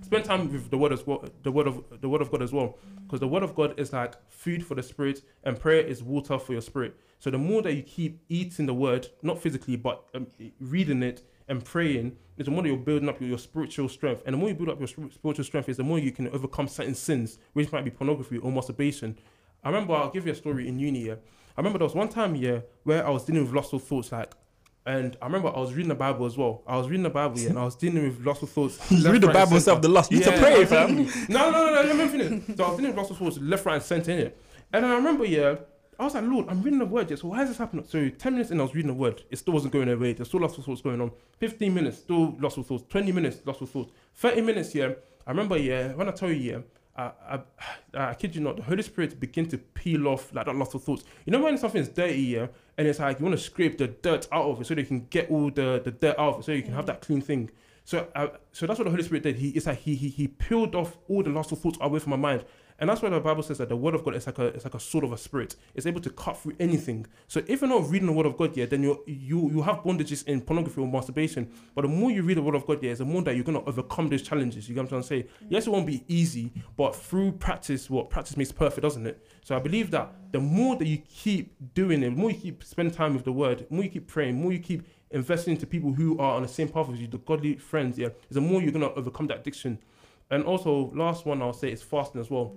[SPEAKER 1] spend time with the word as well the word of the word of god as well. Because the word of god is like food for the spirit and prayer is water for your spirit. So the more that you keep eating the word not physically but um, reading it and praying is the more that you're building up your, your spiritual strength. And the more you build up your spir- spiritual strength is the more you can overcome certain sins which might be pornography or masturbation. I remember i'll give you a story in uni yeah. I remember there was one time yeah where i was dealing with lustful thoughts like and I remember I was reading the Bible as well. I was reading the Bible yeah, and I was dealing with lustful thoughts.
[SPEAKER 3] You read the
[SPEAKER 1] right,
[SPEAKER 3] Bible stuff, the lust. You need to pray, fam.
[SPEAKER 1] No, no, no, no, let me finish. So I was dealing with lustful thoughts left, right, and center in. And then I remember, yeah, I was like, Lord, I'm reading the word. Yeah, so why is this happening? So 10 minutes in, I was reading the word. It still wasn't going away. There's still lustful thoughts going on. 15 minutes, still lustful thoughts. 20 minutes, lustful thoughts. 30 minutes, yeah. I remember, yeah, when I tell you, yeah, I, I, I kid you not, the Holy Spirit begin to peel off like that lots of thoughts. You know when something's dirty, yeah, and it's like you want to scrape the dirt out of it so that you can get all the, the dirt out of it, so you can have mm. that clean thing. So, uh, so that's what the Holy Spirit did. He, it's like he, he, he peeled off all the lustful thoughts away from my mind. And that's why the Bible says that the word of God is like a it's like a sword of a spirit. It's able to cut through anything. So if you're not reading the word of God yet, then you you you have bondages in pornography or masturbation. But the more you read the word of God, yeah, the more that you're gonna overcome those challenges. You get what I'm trying to say? Yes, it won't be easy, but through practice, what practice makes perfect, doesn't it? So I believe that the more that you keep doing it, the more you keep spending time with the word, the more you keep praying, the more you keep investing into people who are on the same path as you, the godly friends, yeah, is the more you're gonna overcome that addiction. And also, last one I'll say is fasting as well.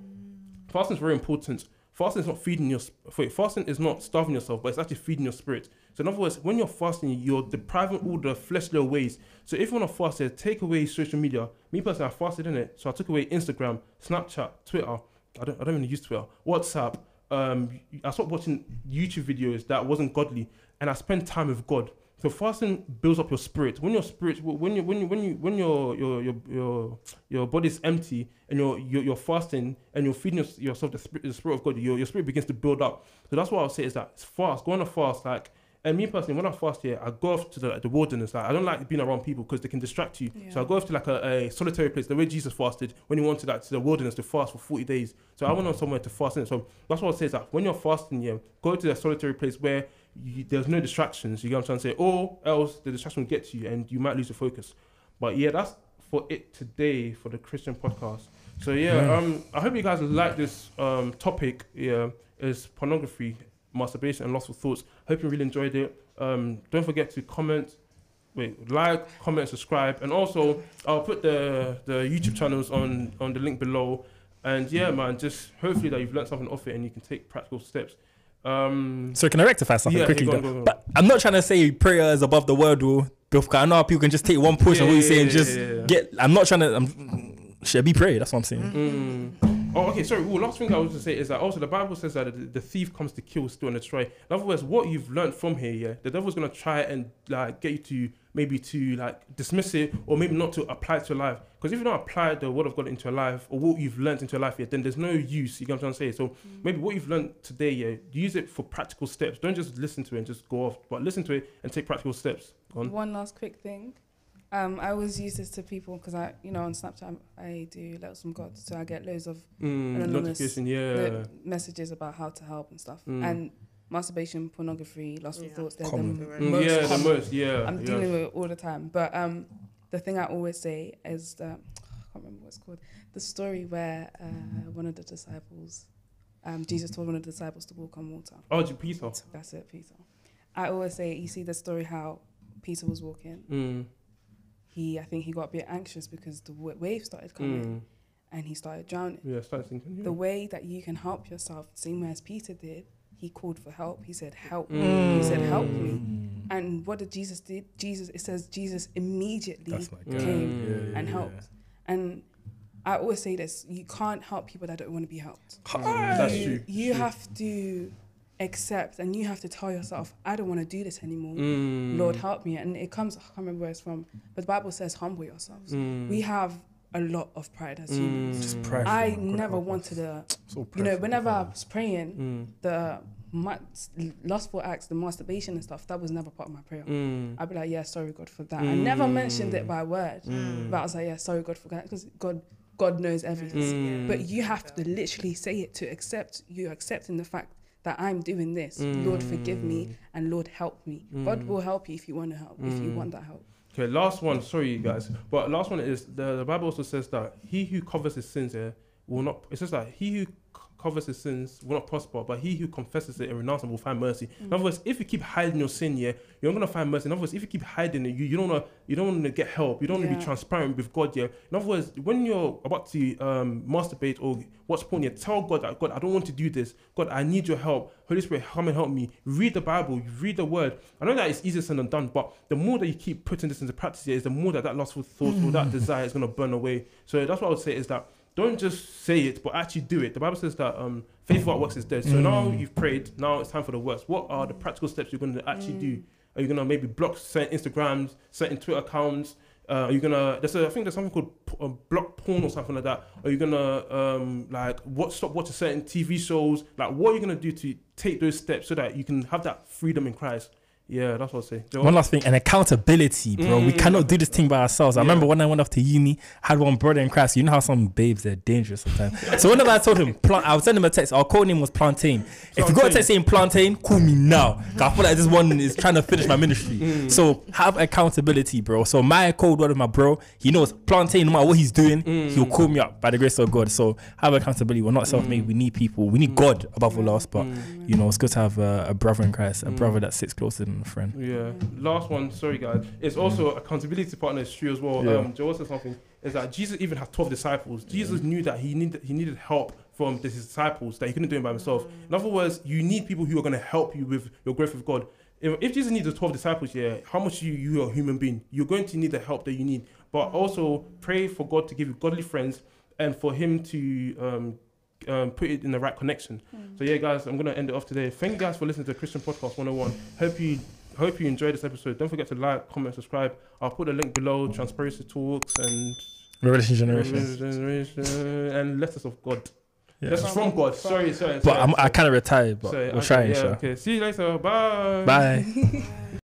[SPEAKER 1] Fasting is very important. Fasting is not feeding your wait, fasting is not starving yourself, but it's actually feeding your spirit. So in other words, when you're fasting, you're depriving all the fleshly ways. So if you want to fast, yeah, take away social media. Me personally, I fasted in it, so I took away Instagram, Snapchat, Twitter. I don't, I don't even use Twitter. WhatsApp. Um, I stopped watching YouTube videos that wasn't godly, and I spent time with God. So fasting builds up your spirit. When your spirit, when you, when you, when you, when your your your your your body's empty and you're you're, you're fasting and you're feeding your, yourself the spirit, the spirit of God, your your spirit begins to build up. So that's what I'll say is that it's fast. Go on a fast, like. And me personally, when I fast here, I go off to the, like, the wilderness. Like, I don't like being around people because they can distract you. So I go off to like a, a solitary place, the way Jesus fasted when he went to like to the wilderness to fast for forty days. So I went on mm. somewhere to fast in. So that's what I say is that when you're fasting, yeah, go to a solitary place where you, there's no distractions. You get what I'm trying to say, or else the distraction will get to you and you might lose your focus. But yeah, that's for it today for the Christian podcast. So yeah,
[SPEAKER 3] Mm.
[SPEAKER 1] um, I hope you guys like this um topic. Yeah, is pornography, masturbation, and lustful thoughts. Hope you really enjoyed it. Um, don't forget to comment. Wait, like, comment, subscribe, and also I'll put the the YouTube channels on on the link below. And yeah, man, just hopefully that you've learned something off it and you can take practical steps. Um,
[SPEAKER 3] So can I rectify something
[SPEAKER 1] Yeah,
[SPEAKER 3] quickly?
[SPEAKER 1] go on,
[SPEAKER 3] though?
[SPEAKER 1] go on, go on.
[SPEAKER 3] But I'm not trying to say prayer is above the word rule. Because I know people can just take one portion of what you say and
[SPEAKER 1] Yeah,
[SPEAKER 3] just
[SPEAKER 1] yeah, yeah.
[SPEAKER 3] get. I'm not trying to. I'm, should be prayer. That's what I'm saying.
[SPEAKER 1] Mm. Oh, okay. Sorry. Well, last thing I was to say is that also the Bible says that the, the thief comes to kill, steal, and destroy. In other words, what you've learned from here, yeah, the devil's gonna try and like get you to maybe to like dismiss it or maybe not to apply it to your life. Because if you don't apply the word of God into your life or what you've learned into your life, yet, then there's no use. You get what I'm trying to say? So maybe what you've learned today, yeah, use it for practical steps. Don't just listen to it and just go off, but listen to it and take practical steps. On.
[SPEAKER 4] One last quick thing. Um, I always use this to people because I, you know, on Snapchat I do letters from God, so I get loads of
[SPEAKER 1] Mm,
[SPEAKER 4] Anonymous,
[SPEAKER 1] yeah.
[SPEAKER 4] messages about how to help and stuff.
[SPEAKER 1] Mm.
[SPEAKER 4] And masturbation, pornography, lustful
[SPEAKER 2] Yeah.
[SPEAKER 4] thoughts, they're
[SPEAKER 3] Common.
[SPEAKER 4] the
[SPEAKER 1] Mm,
[SPEAKER 4] most
[SPEAKER 1] yeah, the most, yeah.
[SPEAKER 4] I'm
[SPEAKER 1] yeah.
[SPEAKER 4] dealing with it all the time. But um, the thing I always say is that I can't remember what it's called. The story where uh, one of the disciples, um, Jesus told one of the disciples to walk on water.
[SPEAKER 1] Oh, Peter.
[SPEAKER 4] That's it, Peter. I always say you see the story how Peter was walking.
[SPEAKER 1] Mm,
[SPEAKER 4] He, I think he got a bit anxious because the wa- wave started coming
[SPEAKER 1] mm.
[SPEAKER 4] and he started drowning.
[SPEAKER 1] Yeah, start thinking. Yeah.
[SPEAKER 4] The way that you can help yourself, same way as Peter did, he called for help. He said, "Help!" me."
[SPEAKER 1] Mm.
[SPEAKER 4] He said, "Help me." And what did Jesus did? Jesus, it says Jesus immediately
[SPEAKER 3] That's my
[SPEAKER 1] Mm.
[SPEAKER 3] guy.
[SPEAKER 4] came
[SPEAKER 3] Yeah, yeah,
[SPEAKER 4] and
[SPEAKER 3] yeah.
[SPEAKER 4] helped. And I always say this: you can't help people that don't want to be helped.
[SPEAKER 1] That's
[SPEAKER 4] you,
[SPEAKER 1] true.
[SPEAKER 4] You
[SPEAKER 1] True.
[SPEAKER 4] have to accept, and you have to tell yourself, "I don't want to do this anymore."
[SPEAKER 1] Mm.
[SPEAKER 4] Lord, help me. And it comes. I can't remember where it's from, but the Bible says, "Humble yourselves."
[SPEAKER 1] Mm.
[SPEAKER 4] We have a lot of pride as humans.
[SPEAKER 3] Just
[SPEAKER 1] Mm.
[SPEAKER 4] I
[SPEAKER 3] God
[SPEAKER 4] never
[SPEAKER 3] help
[SPEAKER 4] wanted
[SPEAKER 3] us.
[SPEAKER 4] to.
[SPEAKER 3] So
[SPEAKER 4] You know, whenever I was praying,
[SPEAKER 1] Mm.
[SPEAKER 4] the mu- lustful acts, the masturbation and stuff, that was never part of my prayer.
[SPEAKER 1] Mm.
[SPEAKER 4] I'd be like, yeah, sorry God for that. I never mentioned it
[SPEAKER 1] Mm.
[SPEAKER 4] by word,
[SPEAKER 1] Mm.
[SPEAKER 4] but I was like, yeah, sorry God for that, because God, God knows everything.
[SPEAKER 1] Mm.
[SPEAKER 4] But you have to literally say it to accept. You're accepting the fact that I'm doing this. Lord, forgive me,
[SPEAKER 1] Mm.
[SPEAKER 4] and Lord, help me. God
[SPEAKER 1] Mm.
[SPEAKER 4] will help you if you want to help. If you
[SPEAKER 1] Mm.
[SPEAKER 4] want that help.
[SPEAKER 1] Okay, last one. Sorry, you guys, but last one is the, the Bible also says that he who covers his sins here will not. It says that he who covers his sins will not prosper, but he who confesses it and renounces it will find mercy. In other words, if you keep hiding your sin, yeah, you're not gonna find mercy. In other words, if you keep hiding it, you, you don't wanna you don't wanna get help. You don't wanna be transparent with God, yeah. In other words, when you're about to um, masturbate or watch porn, yeah, tell God that God, I don't want to do this. God, I need your help. Holy Spirit, come and help me. Read the Bible, read the Word. I know that it's easier said than done, but the more that you keep putting this into practice, yeah, is the more that that lustful thought or that desire is gonna burn away. So that's what I would say is that don't just say it, but actually do it. The Bible says that um, faith without works is dead. So now you've prayed. Now it's time for the works. What are the practical steps you're going to actually do? Are you going to maybe block certain Instagrams, certain Twitter accounts? Uh, are you gonna? There's a, I think there's something called p- uh, block porn or something like that. Are you gonna um like what stop watching certain TV shows? Like what are you gonna do to take those steps so that you can have that freedom in Christ? Yeah, that's what I say.
[SPEAKER 3] One last thing, and accountability, bro. We
[SPEAKER 1] Mm.
[SPEAKER 3] cannot do this thing by ourselves. I
[SPEAKER 1] Yeah.
[SPEAKER 3] remember when I went off to uni, I had one brother in class. You know how some babes they're dangerous sometimes. so whenever I told him, plant, I would send him a text. Our code name was Plantain. If you got a
[SPEAKER 1] Plantain.
[SPEAKER 3] text saying Plantain, call me now. 'Cause I feel like this one is trying to finish my ministry.
[SPEAKER 1] Mm.
[SPEAKER 3] So have accountability, bro. So my code word of my bro, he knows Plantain. No matter what he's doing,
[SPEAKER 1] Mm.
[SPEAKER 3] he'll call me up by the grace of God. So have accountability. We're not self-made. We need people. We need God above all else. But
[SPEAKER 1] Mm.
[SPEAKER 3] you know, it's good to have a, a brother in Christ, a brother that sits close closer than a friend.
[SPEAKER 1] Yeah. Last one, sorry guys. It's also accountability partner is true as well.
[SPEAKER 3] Yeah.
[SPEAKER 1] Um, Joel said something. Is that Jesus even had twelve disciples? Jesus knew that he needed he needed help from his disciples that he couldn't do it by himself. In other words, you need people who are going to help you with your growth with God. If, if Jesus needs the twelve disciples, yeah, how much you you are a human being, you're going to need the help that you need. But also pray for God to give you godly friends and for Him to um, um, put it in the right connection. So yeah, guys, I'm gonna end it off today. Thank you guys for listening to Christian Podcast 101. Hope you hope you enjoyed this episode. Don't forget to like, comment, subscribe. I'll put a link below. Transparency talks and
[SPEAKER 3] Revelation generation.
[SPEAKER 1] generation and letters of God.
[SPEAKER 3] Yeah.
[SPEAKER 1] Letters from God. Sorry, sorry.
[SPEAKER 3] But
[SPEAKER 1] sorry,
[SPEAKER 3] I'm, I kind of retired, but
[SPEAKER 1] Sorry,
[SPEAKER 3] we're
[SPEAKER 1] okay,
[SPEAKER 3] trying,
[SPEAKER 1] yeah,
[SPEAKER 3] sure.
[SPEAKER 1] Okay, see you later. Bye.
[SPEAKER 3] Bye.